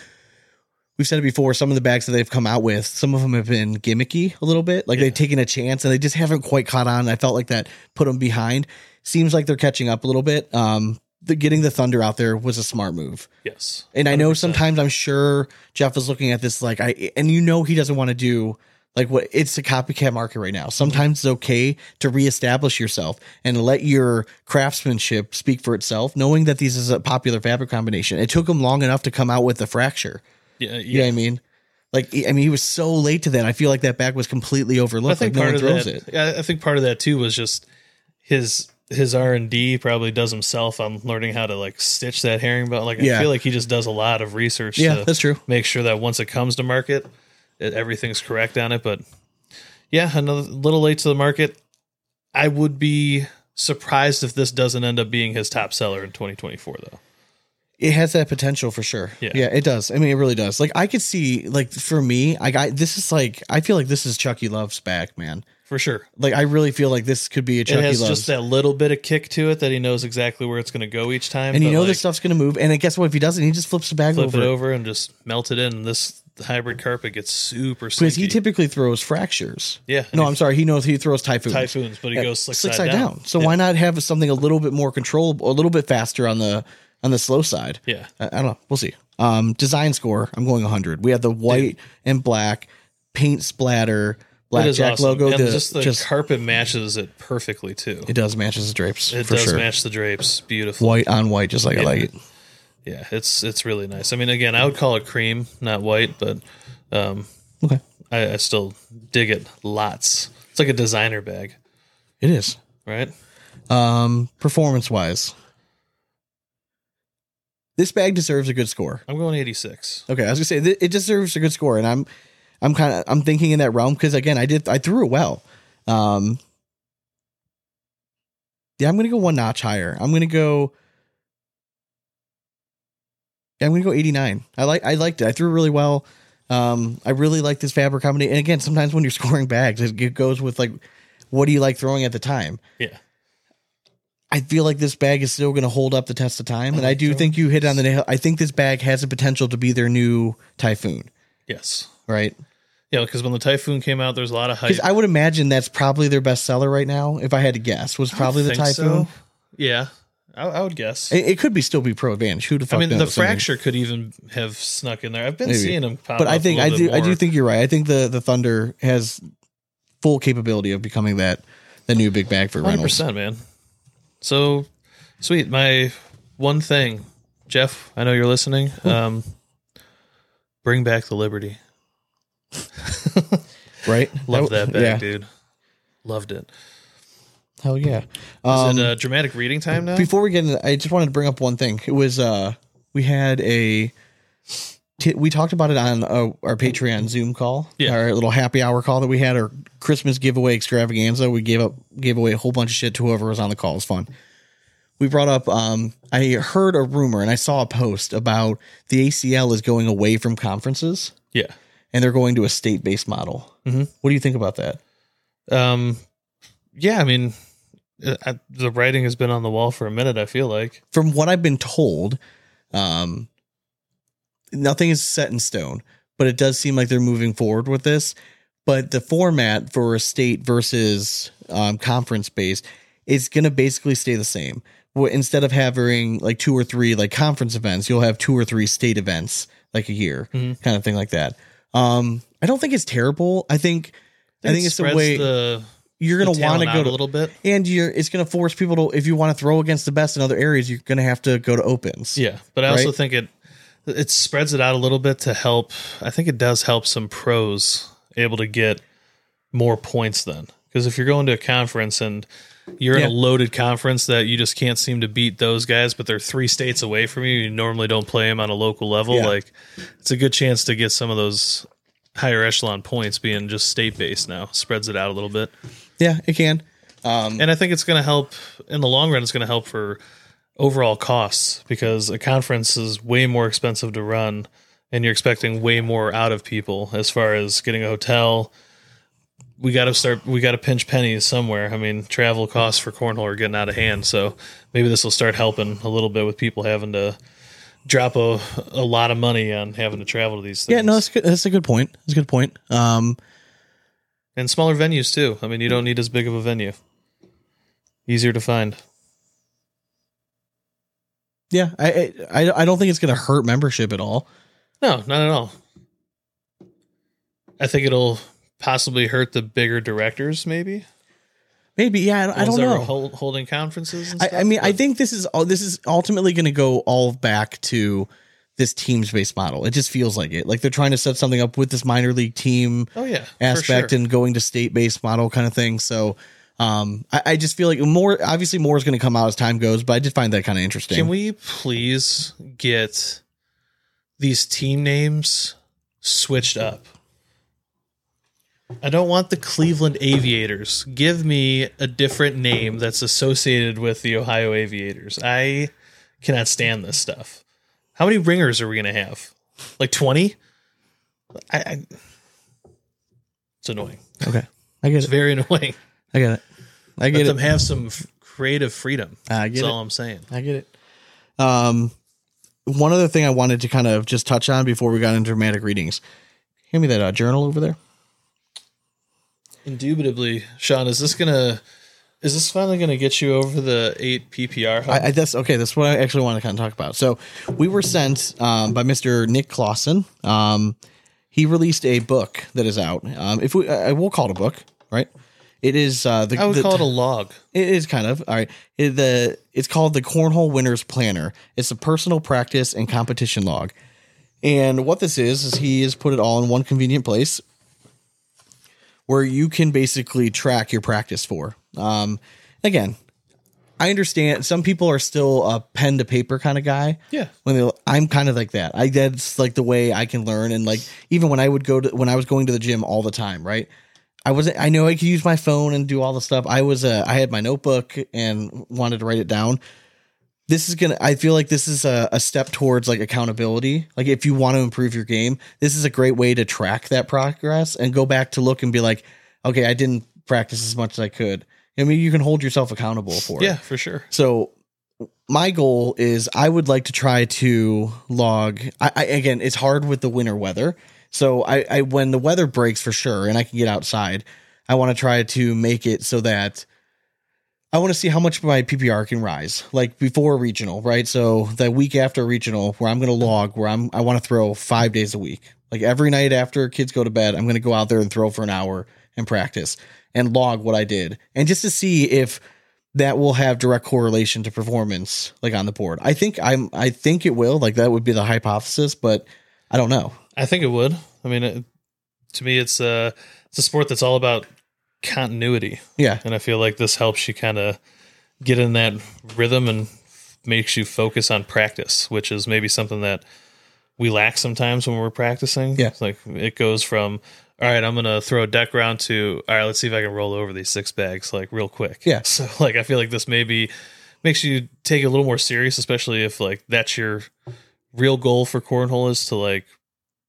We've said it before. Some of the bags that they've come out with, some of them have been gimmicky a little bit. Like they've taken a chance and they just haven't quite caught on. I felt like that put them behind. Seems like they're catching up a little bit. Um, the getting the Thunder out there was a smart move. yes, And I know sometimes I'm sure Jeff is looking at this like I and you know he doesn't want to do like what it's a copycat market right now. Sometimes it's okay to reestablish yourself and let your craftsmanship speak for itself, knowing that this is a popular fabric combination. It took them long enough to come out with the fracture. Yeah, uh, You know what I mean? Like I mean, he was so late to that. I feel like that bag was completely overlooked. I think like no part one of throws that. it. Yeah, I think part of that too was just his his R and D probably does himself on learning how to like stitch that herringbone. Like Yeah. I feel like he just does a lot of research. Yeah, to that's true. Make sure that once it comes to market, it, everything's correct on it. But yeah, another little late to the market. I would be surprised if this doesn't end up being his top seller in 2024 though. It has that potential for sure. Yeah. yeah, it does. I mean, it really does. Like I could see, like for me, I got this is like I feel like this is Chucky Love's back, man. For sure. Like I really feel like this could be a It has Love's. just that little bit of kick to it that he knows exactly where it's going to go each time. and you but, know like, this stuff's gonna move. And guess what? If he doesn't, he just flips the bag flip over. it over and just melt it in. This hybrid carpet gets super because he typically throws fractures. Yeah. No, I'm sorry. He knows he throws typhoons. typhoons, but he Yeah, goes slick, side, down. So yeah. why not have something a little bit more controllable, a little bit faster on the on the slow side? Yeah. I, I don't know. We'll see. Um, design score. I'm going 100. We have the white and black paint splatter blackjack awesome. logo. And the- just the just carpet matches it perfectly too. it does matches the drapes It does sure. match the drapes beautifully. White on white, just like I Yeah. like it. Yeah, it's it's really nice. I mean, again, I would call it cream, not white, but um, Okay, I, I still dig it lots. It's like a designer bag, it is. right? Um, performance wise, This bag deserves a good score. I'm going 86. Okay, I was gonna say th- it deserves a good score, and I'm I'm kind of I'm thinking in that realm because again, I did I threw it well. Um, yeah, I'm gonna go one notch higher. I'm gonna go. Yeah, I'm gonna go 89. I like I liked it. I threw it really well. Um, I really like this fabric combination. And again, sometimes when you're [LAUGHS] scoring bags, it, it goes with like, what do you like throwing at the time? Yeah. I feel like this bag is still going to hold up the test of time, and I do think you hit on the nail. I think this bag has the potential to be their new Typhoon, Yes. right? Yeah, because when the Typhoon came out, there's a lot of hype. Because I would imagine that's probably their best seller right now. If I had to guess, was probably the Think Typhoon. so. Yeah, I, I would guess. It, it could be still be Pro Advantage. Who the fuck I mean, the knows? fracture could even have snuck in there. I've been Maybe. seeing them pop but I up a think I little do. bit I do more. think you're right. I think the the Thunder has full capability of becoming that the new big bag for Hundred Reynolds. percent, man. So sweet. My one thing, Jeff. I know you're listening. Um, bring back the Liberty. [LAUGHS] Right? Love that bag, yeah. dude. Loved it. Hell yeah. Is Um, it uh, dramatic reading time now? before we get into I just wanted to bring up one thing. It was uh we had a t- we talked about it on uh, our Patreon Zoom call, Yeah. our little happy hour call that we had, our Christmas giveaway extravaganza. We gave up gave away a whole bunch of shit to whoever was on the call. It was fun. We brought up um I heard a rumor and I saw a post about the ACL is going away from conferences yeah. and they're going to a state based model. Mhm. What do you think about that? Um, yeah. I mean, uh, the writing has been on the wall for a minute. I feel like. from what I've been told, um, nothing is set in stone, but it does seem like they're moving forward with this. But the format for a state versus um, conference based is going to basically stay the same. Instead of having like two or three like conference events, you'll have two or three state events like a year, Mhm. kind of thing like that. Um, I don't think it's terrible. I think I think it's the way the you're going to want to go to a little bit. and you're it's going to force people to if you want to throw against the best in other areas you're going to have to go to opens Yeah, but I also think it it spreads it out a little bit to help. I think it does help some pros able to get more points then. Because if you're going to a conference and you're in a loaded conference that you just can't seem to beat those guys, but they're three states away from you, you normally don't play them on a local level. Yeah. Like it's a good chance to get some of those higher echelon points being just state based now. Spreads it out a little bit. yeah it can um And I think it's going to help in the long run. It's going to help for overall costs because a conference is way more expensive to run, and you're expecting way more out of people as far as getting a hotel. We got to start. We got to pinch pennies somewhere. I mean, travel costs for cornhole are getting out of hand, so maybe this will start helping a little bit with people having to drop a, a lot of money on having to travel to these things. yeah no that's good that's a good point that's a good point um and smaller venues too. I mean, you don't need as big of a venue. Easier to find. Yeah i i, I don't think it's going to hurt membership at all No, not at all. I think it'll possibly hurt the bigger directors, maybe. maybe yeah i, I don't know hol- holding conferences. And I, stuff, I mean i think this is all this is ultimately going to go all back to this teams based model it just feels like it like they're trying to set something up with this minor league team Oh yeah, aspect sure. and going to state based model kind of thing. So um I, I just feel like more obviously more is going to come out as time goes, but I did find that kind of interesting. Can we please get these team names switched up? I don't want the Cleveland Aviators. Give me a different name that's associated with the Ohio Aviators. I cannot stand this stuff. How many ringers are we going to have? Like 20? I, I It's annoying. okay. I get It's it. very annoying. I get it. I Let get them have some f- creative freedom. I get That's it. all I'm saying. I get it. Um one other thing I wanted to kind of just touch on before we got into dramatic readings. Hand me that uh, journal over there. Indubitably, Sean, is this gonna is this finally gonna get you over the eight PPR? I, I that's okay. That's what I actually want to kind of talk about. So we were sent um, by Mr. Nick Clausen. Um, he released a book that is out. Um, if we, I will call it a book, right? It is. Uh, the, I would the- call it a log. It is kind of all right. It, the it's called the Cornhole Winners Planner. It's a personal practice and competition log. And what this is is he has put it all in one convenient place where you can basically track your practice for. Um, again, I understand some people are still a pen to paper kind of guy. Yeah. When they, I'm kind of like that. I that's like the way I can learn and like even when I would go to when I was going to the gym all the time, right? I wasn't I know I could use my phone and do all the stuff. I was uh, I had my notebook and wanted to write it down. This is gonna I feel like this is a, a step towards like accountability. Like if you want to improve your game, this is a great way to track that progress and go back to look and be like, okay, I didn't practice as much as I could. I mean, you can hold yourself accountable for it. Yeah, for sure. So my goal is I would like to try to log. I, I again, it's hard with the winter weather. So I, I when the weather breaks for sure, and I can get outside, I want to try to make it so that I want to see how much my PPR can rise, like before regional, right? So the week after regional, where I'm going to log, where I'm I want to throw five days a week, like every night after kids go to bed, I'm going to go out there and throw for an hour and practice and log what I did, and just to see if that will have direct correlation to performance like on the board. I think I'm I think it will. Like that would be the hypothesis, but I don't know. I think it would. I mean, it, to me, it's a it's a sport that's all about continuity, Yeah. and I feel like this helps you kind of get in that rhythm and makes you focus on practice, which is maybe something that we lack sometimes when we're practicing. Yeah. It's like it goes from all right, I'm gonna throw a deck round to all right, let's see if I can roll over these six bags like real quick. Yeah. [LAUGHS] So like I feel like this maybe makes you take it a little more serious, especially if like that's your real goal for cornhole is to like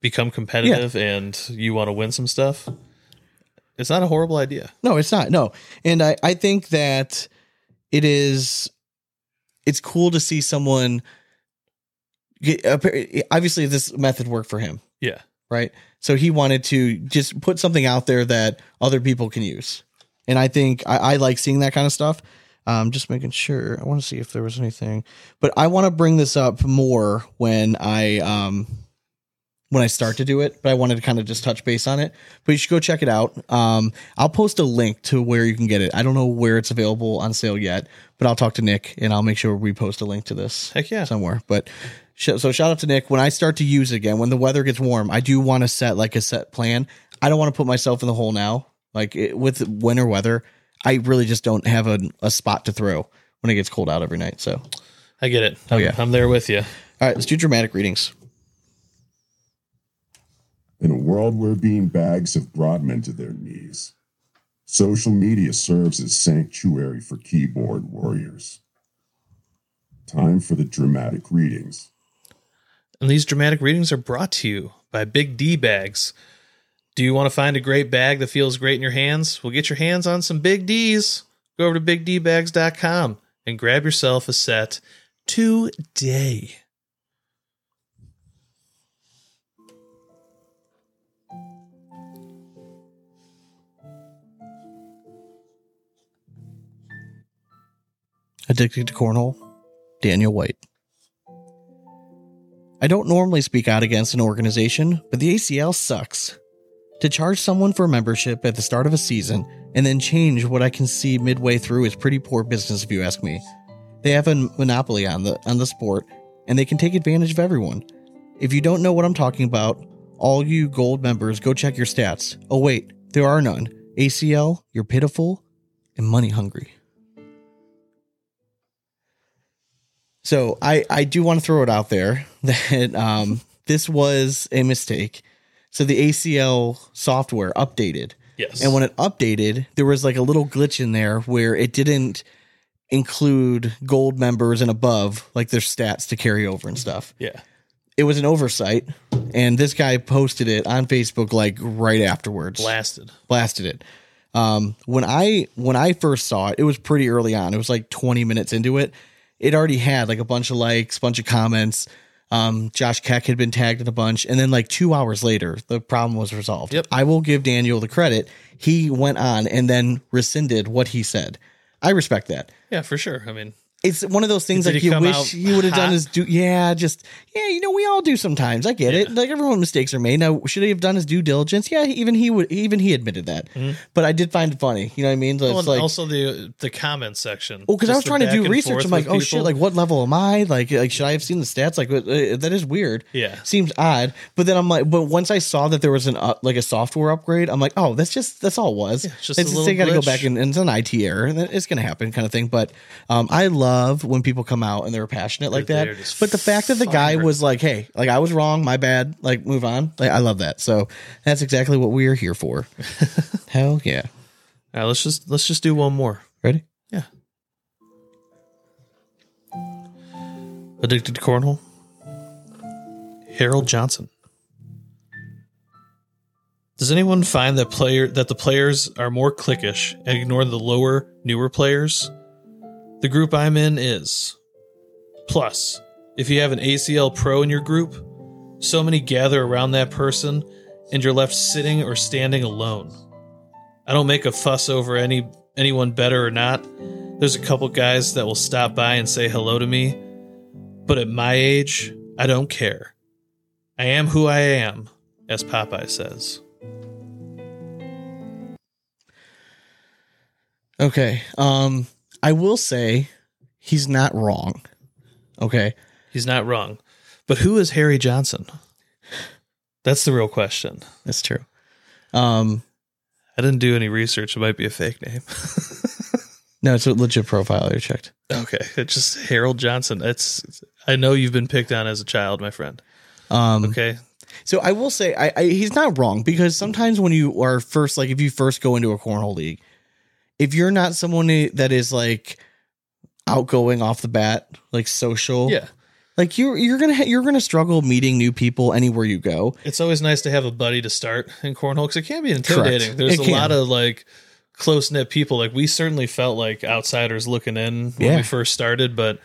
become competitive and you want to win some stuff. It's not a horrible idea. No, it's not. No. And I, I think that it is it's cool to see someone get obviously this method worked for him, Yeah. right? So he wanted to just put something out there that other people can use. And I think I, I like seeing that kind of stuff. Um, just making sure. I want to see if there was anything, but I want to bring this up more when I um when I start to do it. But I wanted to kind of just touch base on it. But you should go check it out. Um, I'll post a link to where you can get it. I don't know where it's available on sale yet, but I'll talk to Nick and I'll make sure we post a link to this Heck yeah. somewhere. But sh- so shout out to Nick. When I start to use it again, when the weather gets warm, I do want to set like a set plan. I don't want to put myself in the hole now. Like it, with winter weather, I really just don't have a, a spot to throw when it gets cold out every night. So, I get it. Oh, I'm, yeah. I'm there with you. All right, let's do dramatic readings. In a world where bean bags have brought men to their knees, social media serves as sanctuary for keyboard warriors. Time for the dramatic readings. And these dramatic readings are brought to you by Big D Bags. Do you want to find a great bag that feels great in your hands? Well, get your hands on some Big D's. Go over to bigdbags.com and grab yourself a set today. Addicted to Cornhole, Daniel White. I don't normally speak out against an organization, but the ACL sucks. To charge someone for membership at the start of a season and then change what I can see midway through is pretty poor business if you ask me. They have a monopoly on the on the sport and they can take advantage of everyone. If you don't know what I'm talking about, all you gold members go check your stats. Oh wait, there are none. ACL, you're pitiful and money hungry. So I I do want to throw it out there [LAUGHS] that um this was a mistake. So the ACL software updated. Yes. And when it updated, there was like a little glitch in there where it didn't include gold members and above like their stats to carry over and stuff. yeah. It was an oversight and this guy posted it on Facebook like right afterwards Blasted. blasted it. Um, when I when I first saw it, it was pretty early on. It was like 20 minutes into it. It already had like a bunch of likes, bunch of comments. Um, Josh Keck had been tagged in a bunch, and then like two hours later, the problem was resolved. Yep. I will give Daniel the credit. He went on and then rescinded what he said. I respect that. Yeah, for sure. I mean, it's one of those things Did like you wish you would have done his do. Yeah, just yeah, you know, we all do sometimes. I get it. Like everyone, mistakes are made. Now, should he have done his due diligence? Yeah, even he would. Even he admitted that. But I did find it funny. You know what I mean? So Mm-hmm. It's like, also the the comment section. well, because I was trying to do research. I'm like, oh shit, like what level am I? Like, like should I have seen the stats? Like, uh, that is weird. Yeah. seems odd. But then I'm like, but once I saw that there was an uh, like a software upgrade, I'm like, oh, that's just that's all it was. it's just a little they got to go back and, and it's an IT error, and it's going to happen, kind of thing. But um, I love when people come out and they're passionate like that. But the fact that the guy was like, hey, like I was wrong, my bad, like move on. Like I love that. So that's exactly what we are here for. [LAUGHS] Hell yeah. All right, let's just let's just do one more. Ready? Yeah. Addicted to cornhole. Harold Johnson. Does anyone find that player that the players are more cliquish and ignore the lower, newer players? The group I'm in is. Plus, if you have an ACL pro in your group, so many gather around that person and you're left sitting or standing alone. I don't make a fuss over any anyone better or not. There's a couple guys that will stop by and say hello to me, but at my age, I don't care. I am who I am, as Popeye says. Okay. Um, I will say he's not wrong. Okay. He's not wrong. But who is Harry Johnson? That's the real question. That's true. Um, I didn't do any research. It might be a fake name. [LAUGHS] no, it's a legit profile I checked. okay, it's just Harold Johnson. It's I know you've been picked on as a child, my friend. Um, Okay, So I will say I, I he's not wrong because sometimes when you are first like if you first go into a cornhole league, if you're not someone that is like outgoing off the bat, like social, yeah. like you're you're gonna ha- you're gonna struggle meeting new people anywhere you go. It's always nice to have a buddy to start in cornhole because it can be intimidating. Correct. There's It a can. lot of like close knit people. Like we certainly felt like outsiders looking in when Yeah. we first started, but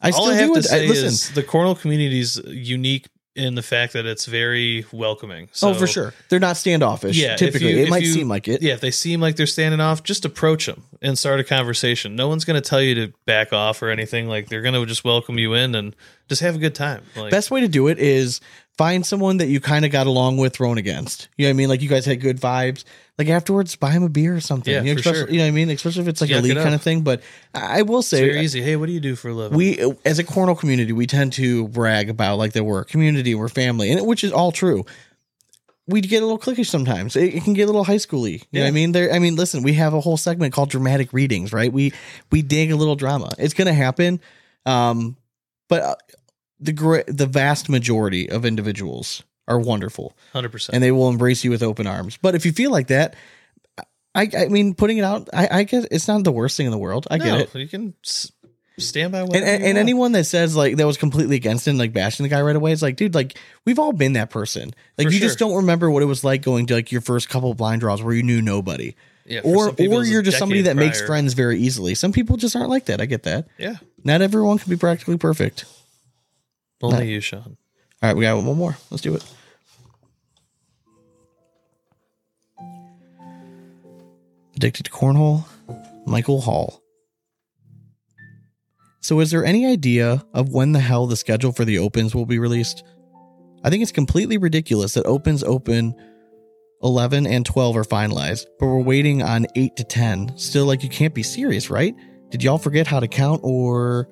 I still all I have to. I- say listen, is the cornhole community is unique in the fact that it's very welcoming. So, oh for sure, they're not standoffish. Yeah, typically you- it might you- seem like it. Yeah, if they seem like they're standing off, just approach them and start a conversation. No one's going to tell you to back off or anything. Like they're going to just welcome you in and just have a good time. Like Best way to do it is find someone that you kind of got along with, thrown against. You know what I mean? Like you guys had good vibes. Like afterwards, buy him a beer or something. Yeah, you, know, for sure. you know what I mean? Especially if it's like a Yuck league kind of thing. But I will it's say, very easy. Hey, what do you do for a living? we as a cornhole community we tend to brag about like that we're a community we're family and which is all true we get a little cliquish sometimes it, it can get a little high schooly you know what i mean there i mean listen we have a whole segment called dramatic readings right we we dig a little drama it's gonna happen um but uh, the gr- the vast majority of individuals are wonderful hundred percent. and they will embrace you with open arms but if you feel like that i i mean putting it out i i guess it's not the worst thing in the world i get it You can stand by and, and, and anyone that says like that was completely against and like bashing the guy right away, it's like, dude, like we've all been that person. Like For you just don't remember what it was like going to like your first couple of blind draws where you knew nobody. Yeah, Or or you're just somebody that decade makes friends very easily. Some people just aren't like that. I get that. Yeah, Not everyone can be practically perfect. only No. you, Sean. All right, we got one more. Let's do it. Addicted to cornhole, Michael Hall. So, is there any idea of when the hell the schedule for the opens will be released? I think it's completely ridiculous that opens open 11 and 12 are finalized, but we're waiting on 8 to 10. Still, like, you can't be serious, right? Did y'all forget how to count or.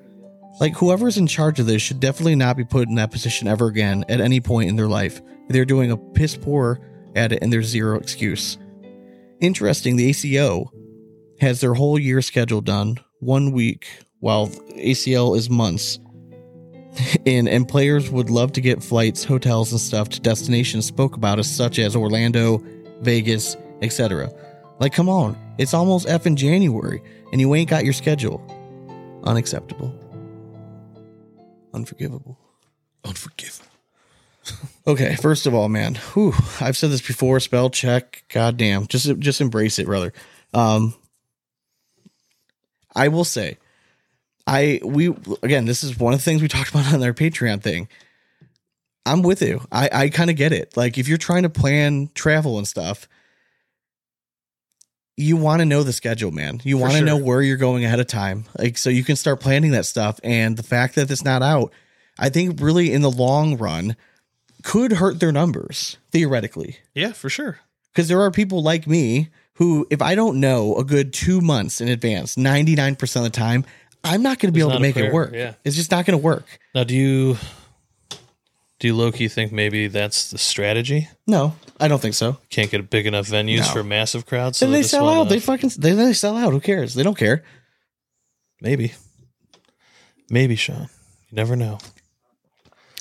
Like, whoever's in charge of this should definitely not be put in that position ever again at any point in their life. They're doing a piss poor at it and there's zero excuse. Interesting, the ACO has their whole year schedule done one week, while ACL is months. [LAUGHS] and and players would love to get flights, hotels, and stuff to destinations spoke about as such as Orlando, Vegas, etc. Like, come on, it's almost F in January, and you ain't got your schedule. Unacceptable. Unforgivable. Unforgivable. [LAUGHS] Okay, first of all, man, whew, I've said this before. Spell check. Goddamn, just just embrace it, brother. Um, I will say, I we again, this is one of the things we talked about on our Patreon thing. I'm with you. I I kind of get it. Like if you're trying to plan travel and stuff, you want to know the schedule, man. You want to sure. know where you're going ahead of time, like so you can start planning that stuff. And the fact that it's not out, I think, really in the long run, could hurt their numbers theoretically. Yeah, for sure. Because there are people like me who, if I don't know a good two months in advance, ninety nine percent of the time, I'm not going to be able to make it work. yeah. It's just not going to work. Now, do you do you Loki think maybe that's the strategy? No, I don't think so. Can't get big enough venues No. for massive crowds. so Then they just sell wanna- out. They fucking they, they sell out. Who cares? They don't care. maybe, maybe Sean. You never know.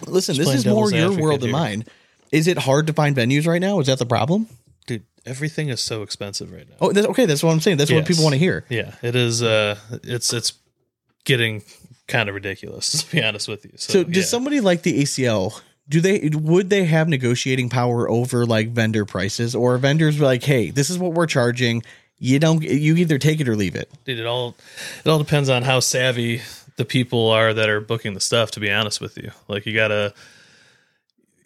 Listen, this playing is more devil's your advocate world than here. mine. Is it hard to find venues right now? Is that the problem? Dude, everything is so expensive right now. Oh, that's, okay. That's what I'm saying. That's what Yes. people want to hear. Yeah, it is. Uh, it's it's getting kind of ridiculous [LAUGHS] to be honest with you. So, So, does yeah. somebody like the ACL? Do they would they have negotiating power over like vendor prices, or vendors like, hey, this is what we're charging. You don't. You either take it or leave it. Dude, it all it all depends on how savvy the people are that are booking the stuff. To be honest with you, like you gotta.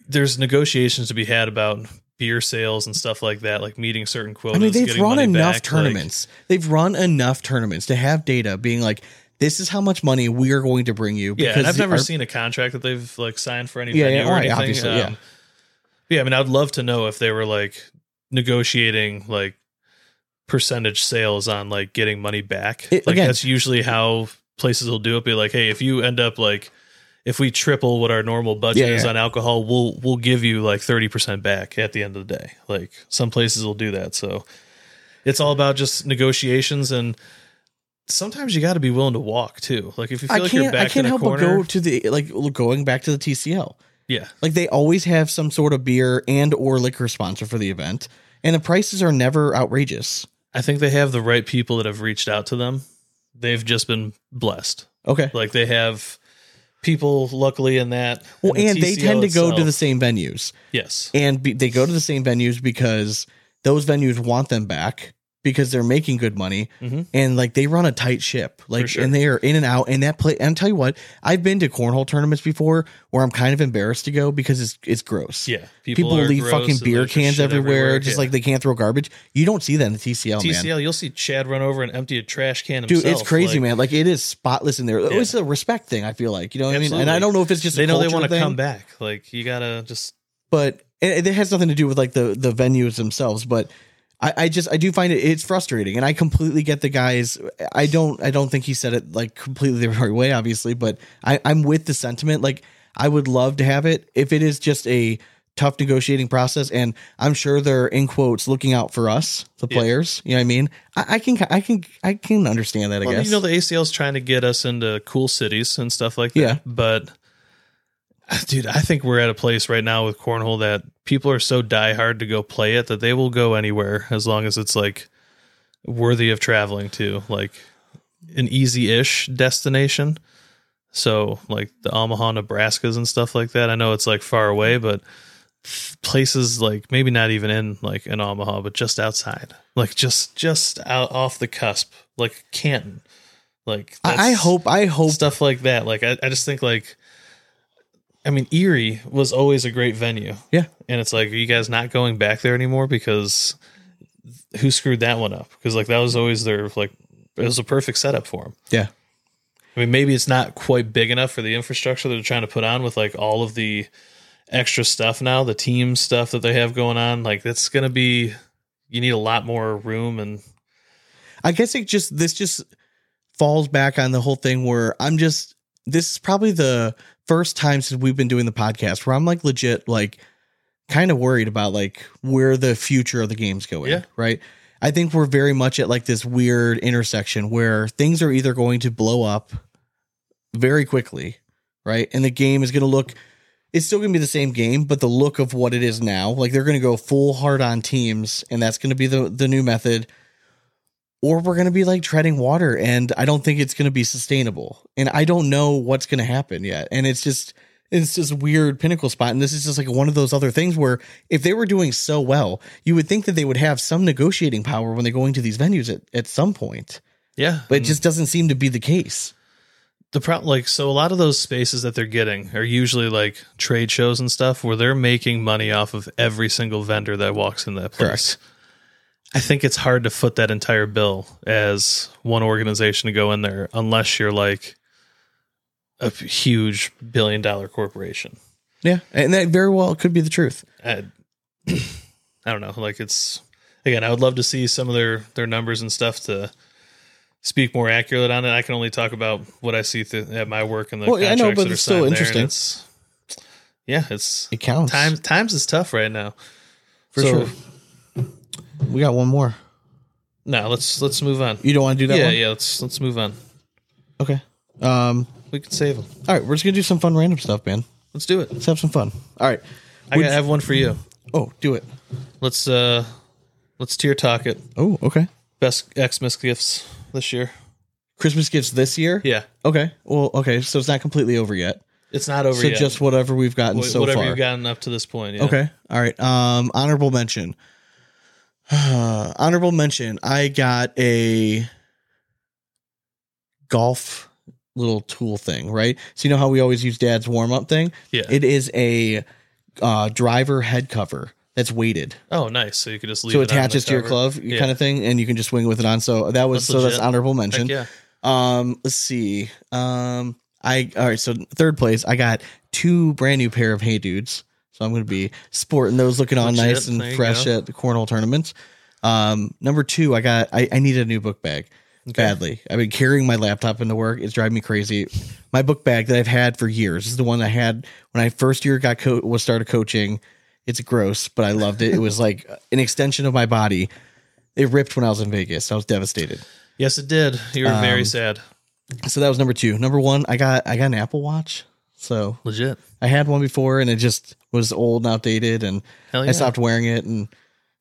There's negotiations to be had about beer sales and stuff like that, like meeting certain quotas. I mean, they've run enough back, like- tournaments. they've run enough tournaments to have data being like, this is how much money we are going to bring you. yeah, and I've never our- seen a contract that they've like signed for any Yeah, venue yeah, or right, anything. Um, yeah. yeah, I mean, I'd love to know if they were like negotiating like percentage sales on like getting money back. It- like again- that's usually how places will do it. Be like, hey, if you end up like if we triple what our normal budget Yeah, is yeah. on alcohol, we'll we'll give you like thirty percent back at the end of the day. Like some places will do that. So it's all about just negotiations and sometimes you got to be willing to walk too. Like if you feel I like you're back I can't in a help corner, but go to the like going back to the TCL. yeah, Like they always have some sort of beer and or liquor sponsor for the event, and the prices are never outrageous. I think they have the right people that have reached out to them. They've just been blessed. Okay. Like they have people, luckily, in that. Well, in the and they tend to go to the same venues, yes, and be, they go to the same venues because those venues want them back because they're making good money, Mhm. and like they run a tight ship, like sure. and they are in and out. And that play, and tell you what, I've been to cornhole tournaments before where I'm kind of embarrassed to go because it's it's gross. yeah. People, are leave fucking beer cans shit everywhere, just Yeah. like they can't throw garbage. You don't see that in the TCL, man. TCL. You'll see Chad run over and empty a trash can. Dude, it's crazy, Like, man. Like it is spotless in there. Yeah. It's a respect thing. I feel like you know what I mean. And I don't know if it's just They a know they want to come back. Like you gotta just but and it has nothing to do with like the the venues themselves. But I, I just I do find it it's frustrating, and I completely get the guys. I don't I don't think he said it like completely the [LAUGHS] right way, obviously, but I I'm with the sentiment. Like I would love to have it if it is just a tough negotiating process and i'm sure they're in quotes looking out for us the Yeah. players you know what i mean i, I can i can i can understand that i Well, guess you know the ACL's trying to get us into cool cities and stuff like that. Yeah. But [LAUGHS] dude, I think we're at a place right now with cornhole that people are so diehard to go play it that they will go anywhere as long as it's like worthy of traveling to, like an easy-ish destination. So like the Omaha, Nebraskas and stuff like that. I know it's like far away, but places like maybe not even in like in Omaha, but just outside, like just just out off the cusp, like Canton, like I, I hope i hope stuff like that. Like I, I just think like, I mean, Erie was always a great venue, yeah and it's like, are you guys not going back there anymore because who screwed that one up? Because like that was always their like it was a perfect setup for them. yeah I mean, maybe it's not quite big enough for the infrastructure they're trying to put on with like all of the extra stuff now, the team stuff that they have going on. Like that's gonna be you need a lot more room and I guess it just this just falls back on the whole thing where I'm just this is probably the first time since we've been doing the podcast where I'm like legit like kind of worried about like where the future of the game's going. Yeah. Right. I think we're very much at like this weird intersection where things are either going to blow up very quickly, right? And the game is going to look it's still going to be the same game, but the look of what it is now, like they're going to go full hard on teams and that's going to be the the new method or we're going to be like treading water and i don't think it's going to be sustainable and i don't know what's going to happen yet and it's just it's just a weird pinnacle spot and this is just like one of those other things where if they were doing so well you would think that they would have some negotiating power when they're going to these venues at, at some point yeah. but it mm. just doesn't seem to be the case the problem like so a lot of those spaces that they're getting are usually like trade shows and stuff where they're making money off of every single vendor that walks in that place. I think it's hard to foot that entire bill as one organization to go in there unless you're like a huge billion dollar corporation. Yeah, and that very well could be the truth. I, [CLEARS THROAT] I don't know. Like it's again, I would love to see some of their their numbers and stuff to speak more accurate on it. I can only talk about what I see th- at my work and the Well, I contracts know, but that are it's still there, interesting. it's- yeah, it's It counts times times is tough right now. for So- sure. We got one more. No, let's let's move on. You don't want to do that yeah, one? yeah. Let's let's move on. Okay. Um. We can save them. All right, we're just gonna do some fun random stuff, man. Let's do it. Let's have some fun. All right. I got- I have one for you. Oh, do it. Let's uh let's tier talk it. Oh, okay. Best Xmas gifts this year. Christmas gifts this year. Yeah, Okay. Well, okay. So it's not completely over yet. it's not over So yet. just whatever we've gotten Wh- so whatever far. you've gotten up to this point. Yeah. Okay. All right. Um, honorable mention. [SIGHS] honorable mention. I got a golf little tool thing, right? So you know how we always use dad's warm up thing? Yeah. It is a uh, driver head cover that's weighted. oh, nice. So you could just leave so it it on the attaches to your glove Yeah. kind of thing, and you can just swing with it on. So that was That's so that's honorable mention. Heck yeah. Um, let's see. Um, I all right. So third place, I got two brand new pair of Hey Dudes. So I'm going to be sporting those, looking all Legit. nice and There you fresh go. at the cornhole tournaments. Um, number two, I got I, I need a new book bag badly. I've been carrying my laptop into work. It's driving me crazy. My book bag that I've had for years is the one I had when I first year got co- was started coaching. It's gross, but I loved it. It was like an extension of my body. It ripped when I was in Vegas. I was devastated. Yes, it did. You were very Um, sad. So that was number two. Number one, I got I got an Apple Watch. So Legit. I had one before and it just was old and outdated and yeah. I stopped wearing it and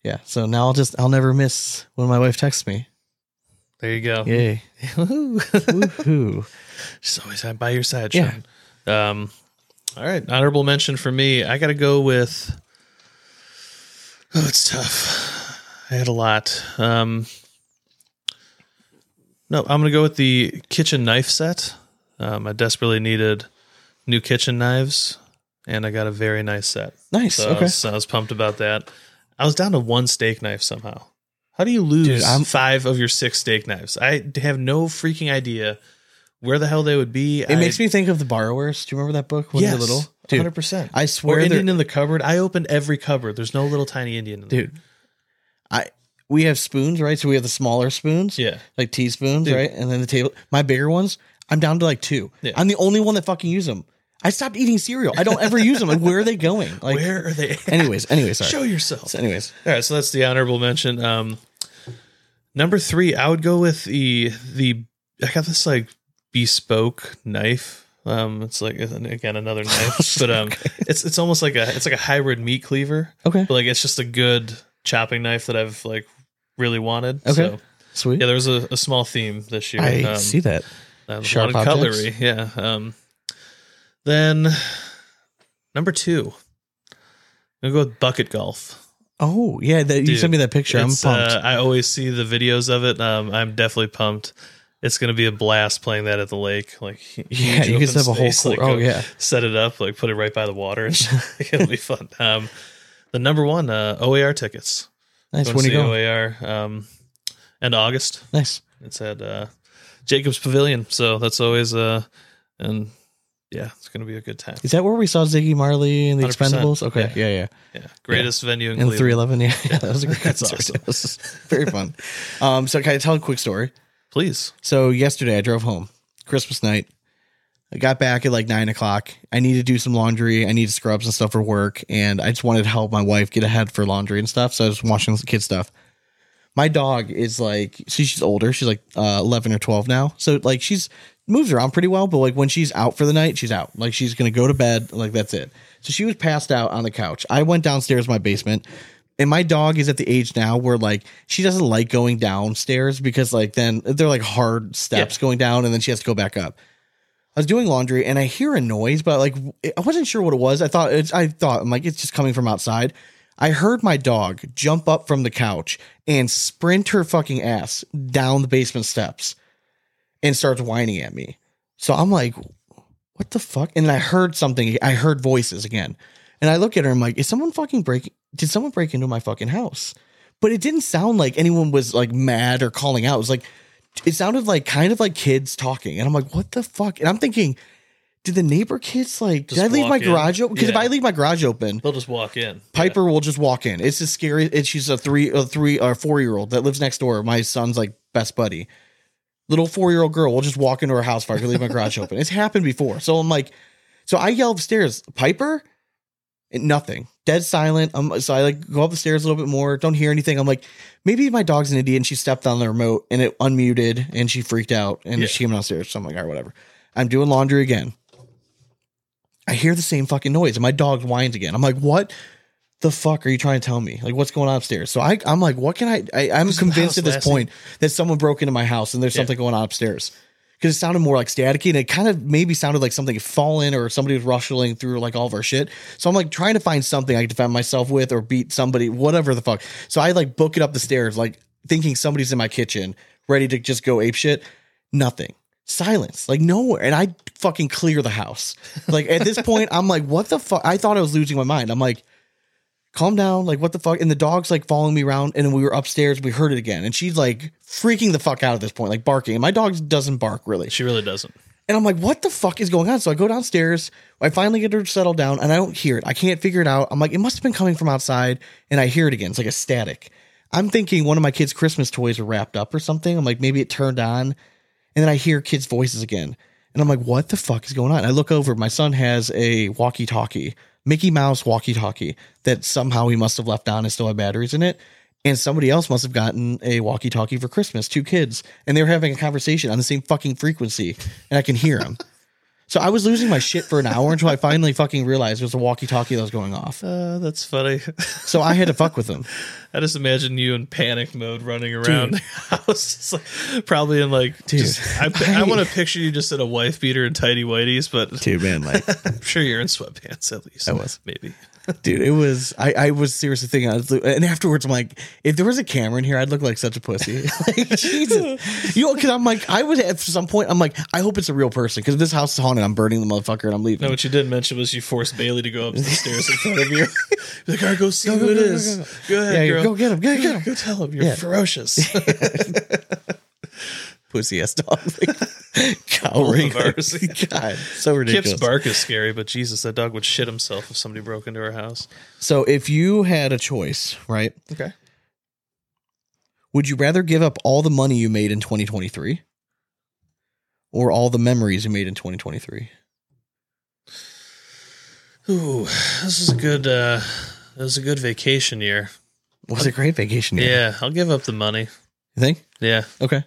yeah. So now I'll just I'll never miss when my wife texts me. There you go. Yay. [LAUGHS] Woohoo. [LAUGHS] She's always by your side, Yeah. Sean. Um, all right. Honorable mention for me. I got to go with. Oh, it's tough. I had a lot. Um, no, I'm going to go with the kitchen knife set. Um, I desperately needed new kitchen knives, and I got a very nice set. Nice. So I, okay. was, I was pumped about that. I was down to one steak knife somehow. How do you lose Dude, I'm- five of your six steak knives? I have no freaking idea where the hell they would be. It makes me think of the borrowers. Do you remember that book when yes, you were little? Dude, hundred percent. I swear they're- Indian in the cupboard. I opened every cupboard. There's no little tiny Indian. In there. dude. I we have spoons, right? So we have the smaller spoons. Yeah. Like teaspoons, Dude. right? And then the table my bigger ones, I'm down to like two. Yeah. I'm the only one that fucking use them. I stopped eating cereal. I don't ever use them. Like where are they going? Like Where are they? at? anyways, anyways, sorry. Show yourself. So anyways. All right, so that's the honorable mention. Um, number three, I would go with the the. I got this like bespoke knife. Um, it's like again another [LAUGHS] knife, but um, it's it's almost like a it's like a hybrid meat cleaver, Okay. but like it's just a good chopping knife that I've like really wanted. Okay. So, Sweet. yeah, there was a, a small theme this year. I um, see that. uh, Sharp wanted objects? cutlery. Yeah. Um, then number two, I'm gonna go with bucket golf. Oh, yeah, that, you sent me that picture. I'm pumped. Uh, I always see the videos of it. Um, I'm definitely pumped. It's going to be a blast playing that at the lake. Like, [LAUGHS] Yeah, you can have a whole like, oh, yeah. set it up, like put it right by the water. and. [LAUGHS] It'll be fun. [LAUGHS] Um, the number one uh, OAR tickets. nice. When you go? OAR um, end of August. Nice. It's at uh, Jacobs Pavilion, so that's always uh, and yeah, it's going to be a good time. Is that where we saw Ziggy Marley and the 100%. Expendables? Okay. Yeah. Yeah, yeah. Yeah, greatest venue in And Cleveland. 311. Yeah. [LAUGHS] yeah. That was a great That's concert. awesome. [LAUGHS] Was very fun. Um, so can I tell a quick story? Please. So yesterday I drove home, Christmas night. I got back at like nine o'clock. I need to do some laundry. I need to scrub some stuff for work, and I just wanted to help my wife get ahead for laundry and stuff. So I was washing some kid stuff. My dog is like, see, she's older. She's like uh, eleven or twelve now. So like she's moves around pretty well, but like when she's out for the night, she's out. Like she's gonna go to bed. Like that's it. So she was passed out on the couch. I went downstairs to my basement. And my dog is at the age now where like she doesn't like going downstairs because like then they're like hard steps Yeah. going down and then she has to go back up. I was doing laundry and I hear a noise, but like I wasn't sure what it was. I thought it's I thought I'm like it's just coming from outside. I heard my dog jump up from the couch and sprint her fucking ass down the basement steps and starts whining at me. So I'm like, what the fuck? And I heard something. I heard voices again. And I look at her. I'm like, is someone fucking breaking? Did someone break into my fucking house? but it didn't sound like anyone was like mad or calling out. It was like it sounded like kind of like kids talking, and I'm like, what the fuck? And I'm thinking, did the neighbor kids like? Just did I leave my garage open? Because if I leave my garage open, They'll just walk in. Piper will just walk in. It's just scary. It's she's a three, a three or four year old that lives next door. My son's like best buddy. Little four year old girl will just walk into her house if I can leave my garage open. It's happened before. So I'm like, so I yell upstairs, Piper, and nothing, dead silent. Um, so I like go up the stairs a little bit more. Don't hear anything. I'm like, maybe my dog's an idiot and she stepped on the remote and it unmuted and she freaked out and Yeah. she came downstairs. So I'm like, all right, whatever. I'm doing laundry again. I hear the same fucking noise and my dog whines again. I'm like, what the fuck are you trying to tell me? Like, what's going on upstairs? So I, I'm like, what can I? I I'm Was convinced at this point that someone broke into my house and there's Yeah. something going on upstairs. Because it sounded more like staticky and it kind of maybe sounded like something had fallen or somebody was rustling through like all of our shit. So I'm like trying to find something I can defend myself with or beat somebody, whatever the fuck. So I like book it up the stairs, like thinking somebody's in my kitchen, ready to just go ape shit. Nothing. Silence. Like nowhere. And I fucking clear the house. Like at this [LAUGHS] point, I'm like, what the fuck? I thought I was losing my mind. I'm like, calm down. Like, what the fuck? And the dog's like following me around. And we were upstairs. We heard it again. And she's like freaking the fuck out at this point, like barking. And my dog doesn't bark really. She really doesn't. And I'm like, what the fuck is going on? So I go downstairs. I finally get her settled down and I don't hear it. I can't figure it out. I'm like, it must have been coming from outside. And I hear it again. It's like a static. I'm thinking one of my kids' Christmas toys are wrapped up or something. I'm like, maybe it turned on. And then I hear kids' voices again. And I'm like, what the fuck is going on? I look over. My son has a walkie talkie, Mickey Mouse walkie talkie that somehow he must have left on and still had batteries in it. And somebody else must have gotten a walkie talkie for Christmas, two kids. And they were having a conversation on the same fucking frequency. And I can hear them. [LAUGHS] So I was losing my shit for an hour until I finally fucking realized it was a walkie talkie that was going off. Uh, that's funny. So I had to fuck with them. [LAUGHS] I just imagine you in panic mode running around the house, [LAUGHS] like, probably in like. Dude, just, I, [LAUGHS] I, I- want to picture you just in a wife beater and tidy whiteys, but Dude, man, like I'm sure you're in sweatpants at least. I was. maybe. Dude it was i i was seriously thinking I was, and afterwards i'm like if there was a camera in here i'd look like such a pussy [LAUGHS] like jesus you know because i'm like i was at some point i'm like i hope it's a real person because this house is haunted i'm burning the motherfucker and i'm leaving No, what you didn't mention was you forced Bailey to go up the [LAUGHS] stairs in front of you. [LAUGHS] Like, all right, go see who go, it go, go, is. go, Go, ahead, yeah girl. go get him go get him Go tell him you're Yeah. ferocious. Pussy ass dog [LAUGHS] like, cowering Both of ours. [LAUGHS] god so ridiculous Kip's bark is scary, but Jesus, that dog would shit himself if somebody broke into our house. so if you had a choice right Okay. would you rather give up all the money you made in 2023 or all the memories you made in 2023 Ooh, this is a good. uh This is a good vacation year. was a great vacation year. Yeah, I'll give up the money. you think Yeah, Okay.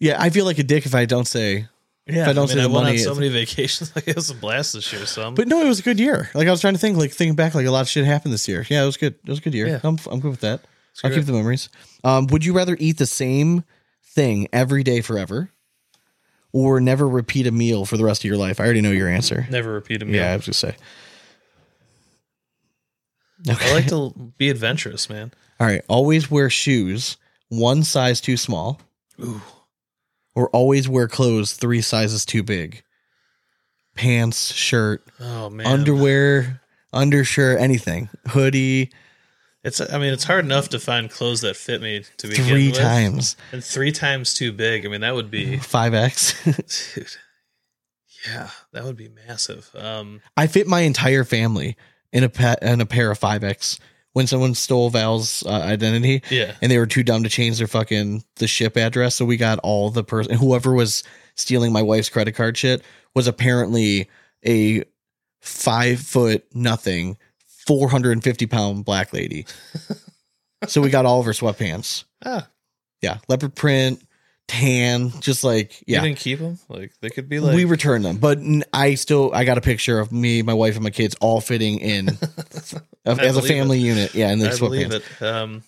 Yeah, I feel like a dick if I don't say. yeah. If I don't say mean, the I went money on so many [LAUGHS] vacations. Like it was a blast this year. So I'm, But no, it was a good year. Like I was trying to think, like thinking back, like a lot of shit happened this year. Yeah, it was good. It was a good year. Yeah. I'm I'm good with that. I'll keep the memories. Um, would you rather eat the same thing every day forever, or never repeat a meal for the rest of your life? I already know your answer. never repeat a meal. Yeah, I was gonna say. I like to be adventurous, man. All right. Always wear shoes one size too small, Ooh, or always wear clothes three sizes too big. Pants, shirt, oh man, underwear, undershirt, anything, hoodie, It's. I mean, it's hard enough to find clothes that fit me to begin three with, times, and three times too big. I mean, that would be, [LAUGHS] five X. [LAUGHS] dude. Yeah, that would be massive. Um, I fit my entire family in a pa- in a pair of five X. When someone stole Val's uh, identity, yeah, and they were too dumb to change their fucking the ship address, so we got all the person whoever was stealing my wife's credit card shit was apparently a five foot nothing, four hundred and fifty pound black lady. [LAUGHS] so we got all of her sweatpants. ah, Yeah, leopard print, tan, just like you yeah. didn't keep them. Like they could be like we returned them, but I still I got a picture of me, my wife, and my kids all fitting in [LAUGHS] as a believe family unit. Yeah, and the I believe sweatpants. it. Um,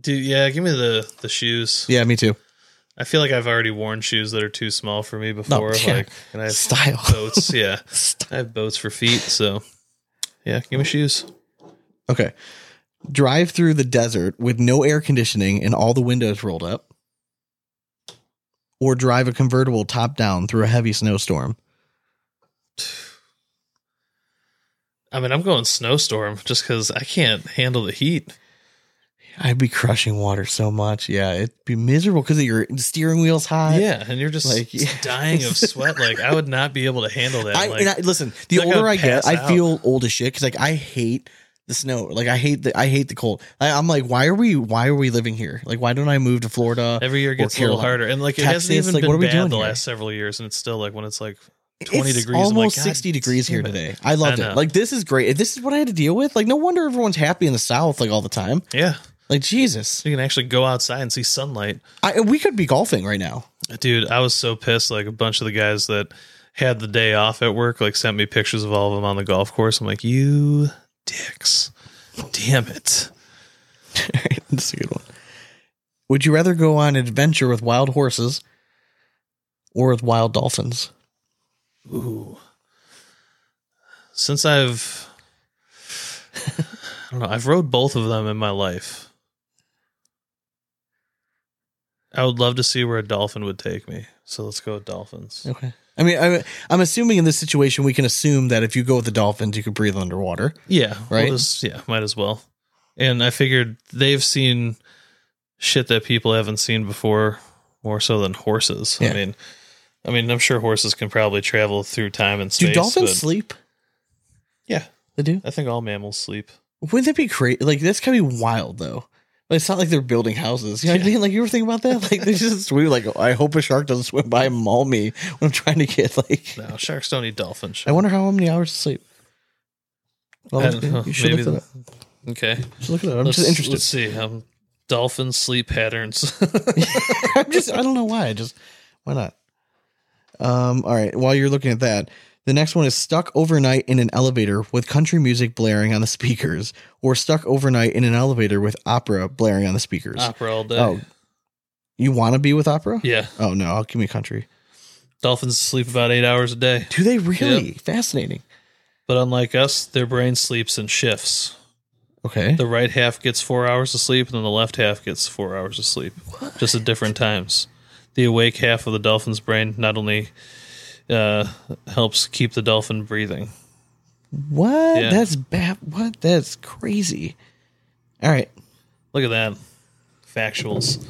dude, yeah, give me the the shoes. Yeah, me too. I feel like I've already worn shoes that are too small for me before. yeah. Like, and I have Style. boats. [LAUGHS] Yeah, I have boats for feet. So, yeah, give me shoes. Okay. Drive through the desert with no air conditioning and all the windows rolled up. Or drive a convertible top down through a heavy snowstorm. I mean, I'm going snowstorm just because I can't handle the heat. I'd be crushing water so much. Yeah, it'd be miserable because your steering wheel's high. Yeah, and you're just Like, [LAUGHS] yeah. dying of sweat. Like I would not be able to handle that. I, like, and I listen. The like older would I get, pass I feel old as shit because like I hate the snow. Like I hate the I hate the cold. I, I'm like, why are we why are we living here? Like why don't I move to Florida? every year gets a little harder, and like it Texas, hasn't even like, what are been we doing the here? last several years, and it's still like when it's like 20 it's degrees. I'm like, almost 60 degrees here today. I loved I it. Like this is great. This is what I had to deal with. Like no wonder everyone's happy in the South like all the time. Yeah, Like Jesus, you can actually go outside and see sunlight. I, we could be golfing right now. Dude, I was so pissed. Like a bunch of the guys that had the day off at work, like sent me pictures of all of them on the golf course. I'm like, you dicks, damn it. [LAUGHS] That's a good one. Would you rather go on an adventure with wild horses or with wild dolphins? Ooh. Since I've, [LAUGHS] I don't know, I've rode both of them in my life. I would love to see where a dolphin would take me. So let's go with dolphins. Okay. I mean, I, I'm assuming in this situation, we can assume that if you go with the dolphins, you could breathe underwater. Yeah. Right? We'll just, yeah, might as well. And I figured they've seen shit that people haven't seen before more so than horses. Yeah. I mean, I mean, I'm sure horses can probably travel through time and space. Do dolphins sleep? Yeah. They do. I think all mammals sleep. Wouldn't that be crazy? Like that's gotta be wild though. It's not like they're building houses. You know what I mean? Like you ever think about that? Like they just [LAUGHS] swim. Like I hope a shark doesn't swim by and maul me when I'm trying to get like. No, sharks don't eat dolphins. I wonder how many hours to sleep. Well, you should Maybe look it up. okay. Just look it up. I'm let's, just interested. Let's see. Um, dolphin sleep patterns. [LAUGHS] [LAUGHS] I'm just I don't know why. I just why not? Um, all right. While you're looking at that, the next one is stuck overnight in an elevator with country music blaring on the speakers, or stuck overnight in an elevator with opera blaring on the speakers. Opera all day. Oh, you want to be with opera? Yeah. Oh no, I'll give me country. Dolphins sleep about eight hours a day. Do they really? Fascinating. But unlike us, their brain sleeps in shifts. Okay. The right half gets four hours of sleep, and then the left half gets four hours of sleep, just at different times. The awake half of the dolphin's brain not only uh, helps keep the dolphin breathing. What? Yeah. That's bad. What? That's crazy. All right. Look at that. Factuals.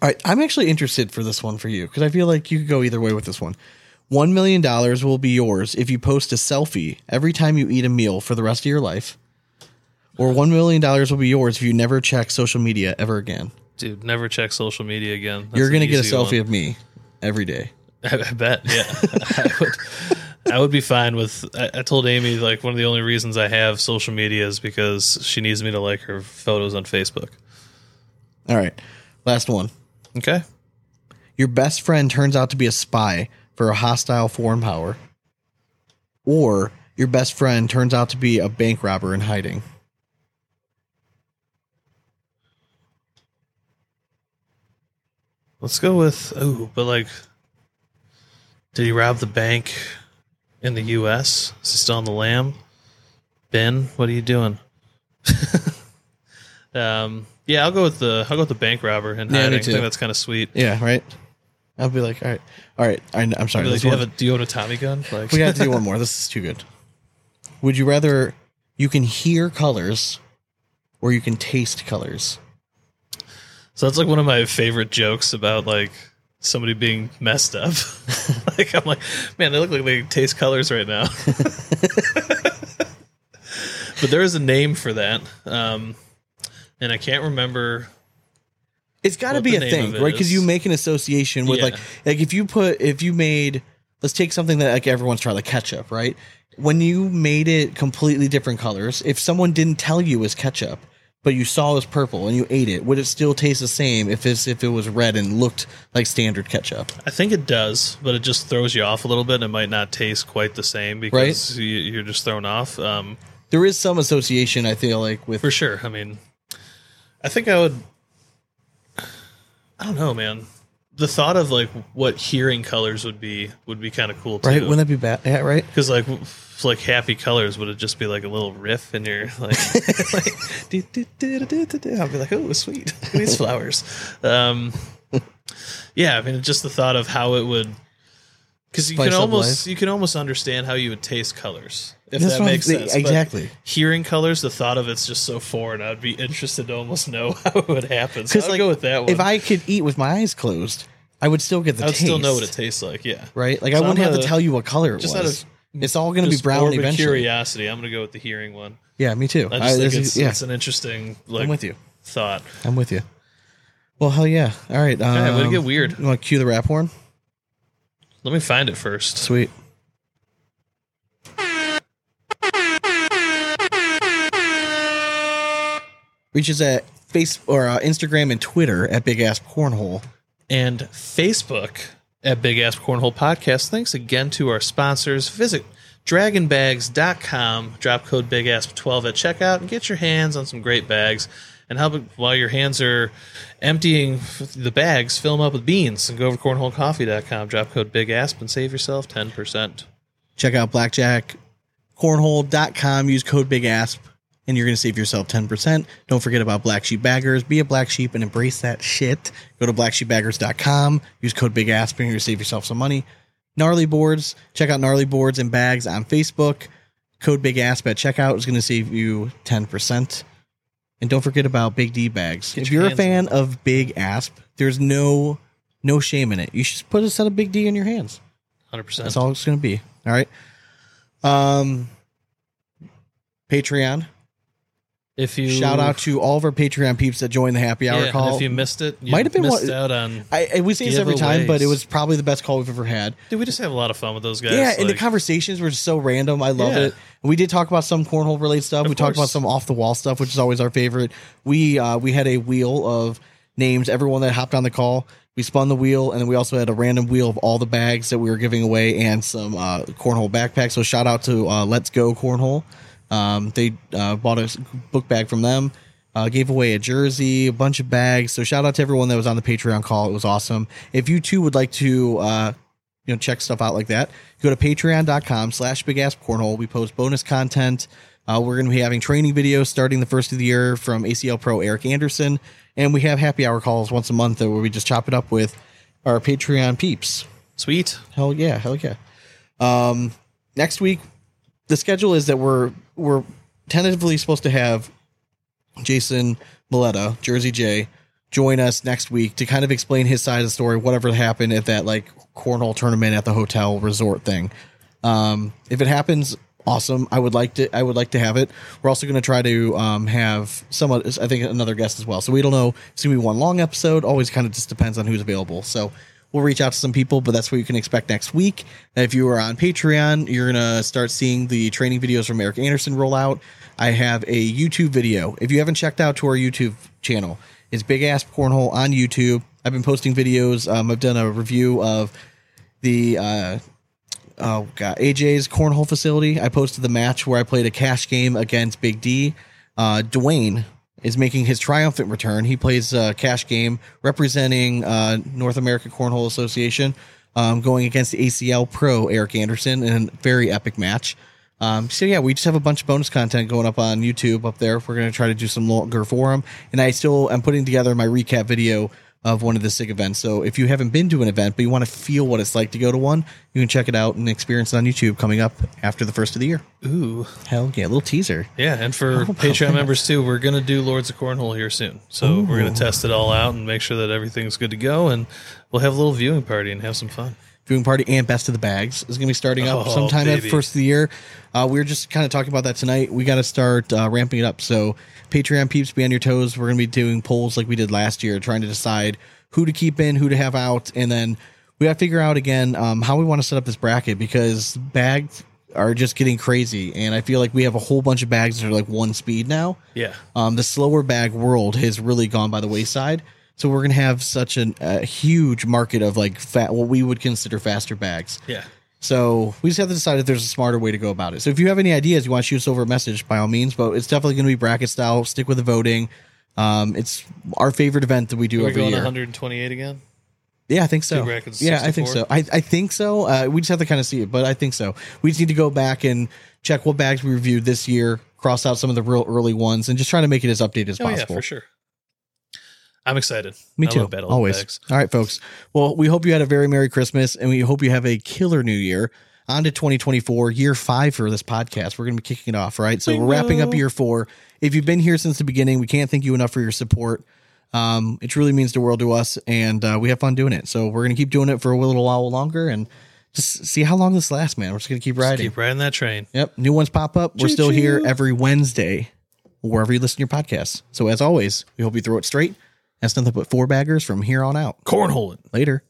All right, I'm actually interested for this one for you because I feel like you could go either way with this one. One million dollars will be yours if you post a selfie every time you eat a meal for the rest of your life, or one million dollars will be yours if you never check social media ever again. Dude, never check social media again. That's You're gonna get a selfie one. of me every day. [LAUGHS] I, bet. Yeah, [LAUGHS] I would. I would be fine with. I, I told Amy like one of the only reasons I have social media is because she needs me to like her photos on Facebook. All right, last one. Okay. Your best friend turns out to be a spy for a hostile foreign power, or your best friend turns out to be a bank robber in hiding. Let's go with oh, but like, did he rob the bank in the U.S.? Is he still on the lam? Ben, what are you doing? [LAUGHS] um, yeah, I'll go with the I'll go with the bank robber and Yeah, me hiding. I too. think that's kind of sweet. Yeah, right. I'll be like, all right, all right. I, I'm sorry. Be like, this do you one- have a do you own a Tommy gun? Like, we have to do [LAUGHS] one more. This is too good. Would you rather you can hear colors or you can taste colors? So that's like one of my favorite jokes about like somebody being messed up. [LAUGHS] like I'm like, man, they look like they taste colors right now. [LAUGHS] but there is a name for that, um, and I can't remember. It's got to be a thing, right? Because you make an association with Yeah. like like if you put if you made let's take something that like everyone's tried like ketchup, right? When you made it completely different colors, if someone didn't tell you it was ketchup, but you saw it was purple and you ate it, would it still taste the same if it's if it was red and looked like standard ketchup? I think it does, but it just throws you off a little bit. It might not taste quite the same because you, you're just thrown off. Um, There is some association I feel like with for sure. I mean, I think I would. I don't know, man. The thought of like what hearing colors would be would be kind of cool too. right. Wouldn't that be bad? Yeah, right. Because like f- like happy colors would it just be like a little riff in your [LAUGHS] like, like do, do, do. I'll be like oh sweet these flowers um yeah I mean just the thought of how it would because you Spice can almost life. you can almost understand how you would taste colors if That's that makes sense. But Exactly. hearing colors, the thought of it's just so foreign. I'd be interested to almost know [LAUGHS] how it would happen. So Because I'll like, go with that one. if I could eat with my eyes closed, I would still get the I would taste. still know what it tastes like. Yeah, right? Like So I wouldn't I'm have to tell you what color it just out was. of it's all going to be Just brown eventually. curiosity. I'm going to go with the hearing one. Yeah, me too. I I- think it's, yeah, it's an interesting like I'm with you. thought. I'm with you. Well, hell yeah! All right, um, right, way to get weird. You want to cue the rap horn? Let me find it first. Sweet. Reach us at face or uh, Instagram and Twitter at Big Asp Cornhole. and Facebook at Big Asp Cornhole Podcast. Thanks again to our sponsors. Visit dragginbagz.com, drop code Big Asp 12 at checkout, and get your hands on some great bags. And help while your hands are emptying the bags, fill them up with beans. And go over to cornholecoffee.com, drop code Big Asp, and save yourself 10%. Check out blackjackcornhole.com. Use code Big Asp, and you're going to save yourself 10%. Don't forget about Black Sheep Baggers. Be a black sheep and embrace that shit. Go to blacksheepbaggers.com. Use code Big Asp, and you're going to save yourself some money. Gnarly Boards. Check out Gnarly Boards and Bags on Facebook. Code Big Asp at checkout is going to save you 10%. And don't forget about Big D bags. Get if your you're a fan of Big Asp, there's no no shame in it. You should just put a set of Big D in your hands. 100%. That's all it's going to be. All right. Um, Patreon. If you Shout out to all of our Patreon peeps that joined the happy hour yeah, call. if you missed it, you Might have been missed one- out on. I, I we say this every time, but it was probably the best call we've ever had. Dude, we just have a lot of fun with those guys. yeah, and the conversations were just so random. I love Yeah. it. We did talk about some cornhole related stuff. Of we talked about some off the wall stuff, which is always our favorite. We uh, we had a wheel of names. Everyone that hopped on the call, we spun the wheel, and then we also had a random wheel of all the bags that we were giving away and some uh, cornhole backpacks. So shout out to uh, Let's Go Cornhole. Um, they uh, bought a book bag from them. Uh, gave away a jersey, a bunch of bags. So shout out to everyone that was on the Patreon call. It was awesome. If you too would like to, uh, you know, check stuff out like that, go to patreon.com slash big asp cornhole. We post bonus content. Uh, we're going to be having training videos starting the first of the year from ACL Pro Eric Anderson. And we have happy hour calls once a month where we just chop it up with our Patreon peeps. Sweet. Hell yeah, hell yeah. Um, next week, the schedule is that we're we're tentatively supposed to have Jason Miletta, Jersey J, join us next week to kind of explain his side of the story, whatever happened at that like cornhole tournament at the hotel resort thing. Um, if it happens, awesome. I would like to. I would like to have it. We're also going to try to um, have some. I think another guest as well. So we don't know. It's going to be one long episode. Always kind of just depends on who's available. So we'll reach out to some people, but that's what you can expect next week. If you are on Patreon, you're going to start seeing the training videos from Eric Anderson roll out. I have a YouTube video. If you haven't checked out to our YouTube channel, it's Big Asp Cornhole on YouTube. I've been posting videos. Um, I've done a review of the uh, oh god AJ's cornhole facility. I posted the match where I played a cash game against Big D. Uh, Dwayne is making his triumphant return. He plays a cash game representing uh, North American Cornhole Association, um, going against ACL Pro Eric Anderson in a very epic match. Um, so yeah, we just have a bunch of bonus content going up on YouTube up there. We're to try to do some longer for him, and I still am putting together my recap video of one of the SIG events. So if you haven't been to an event but you want to feel what it's like to go to one, you can check it out and experience it on YouTube coming up after the first of the year. Ooh. Hell yeah, a little teaser. Yeah, and for oh, Patreon members too, we're gonna do Lords of Cornhole here soon. So we're gonna test it all out and make sure that everything's good to go, and we'll have a little viewing party and have some fun. Viewing party and best of the bags is going to be starting up Oh, sometime at baby. first of the year. Uh, we were just kind of talking about that tonight. We got to start uh, ramping it up. So Patreon peeps, be on your toes. We're going to be doing polls like we did last year, trying to decide who to keep in, who to have out, and then we got to figure out again um, how we want to set up this bracket because bags are just getting crazy, and I feel like we have a whole bunch of bags that are like one speed now Yeah. um, the slower bag world has really gone by the wayside. So we're gonna have such an, a huge market of like fat, what we would consider faster bags. Yeah. So we just have to decide if there's a smarter way to go about it. So if you have any ideas, you want to shoot us over a message, by all means. But it's definitely going to be bracket style. Stick with the voting. Um, it's our favorite event that we do We're every going year. 128 again. Yeah, I think so. Yeah, I think so. I, I think so. Uh, we just have to kind of see it, but I think so. We just need to go back and check what bags we reviewed this year, cross out some of the real early ones, and just try to make it as updated as Oh yeah, possible. for sure. I'm excited. Me I too. Always. Bags. All right, folks. Well, we hope you had a very Merry Christmas and we hope you have a killer new year. On to 2024, year five for this podcast. We're going to be kicking it off, right? So we're wrapping up year four. If you've been here since the beginning, we can't thank you enough for your support. Um, it truly means the world to us, and uh, we have fun doing it. So we're going to keep doing it for a little while longer and just see how long this lasts, man. We're just going to keep riding. Keep riding that train. Yep. New ones pop up. We're still here every Wednesday, wherever you listen to your podcasts. So as always, we hope you throw it straight. That's nothing but four baggers from here on out. Cornhole it. Later.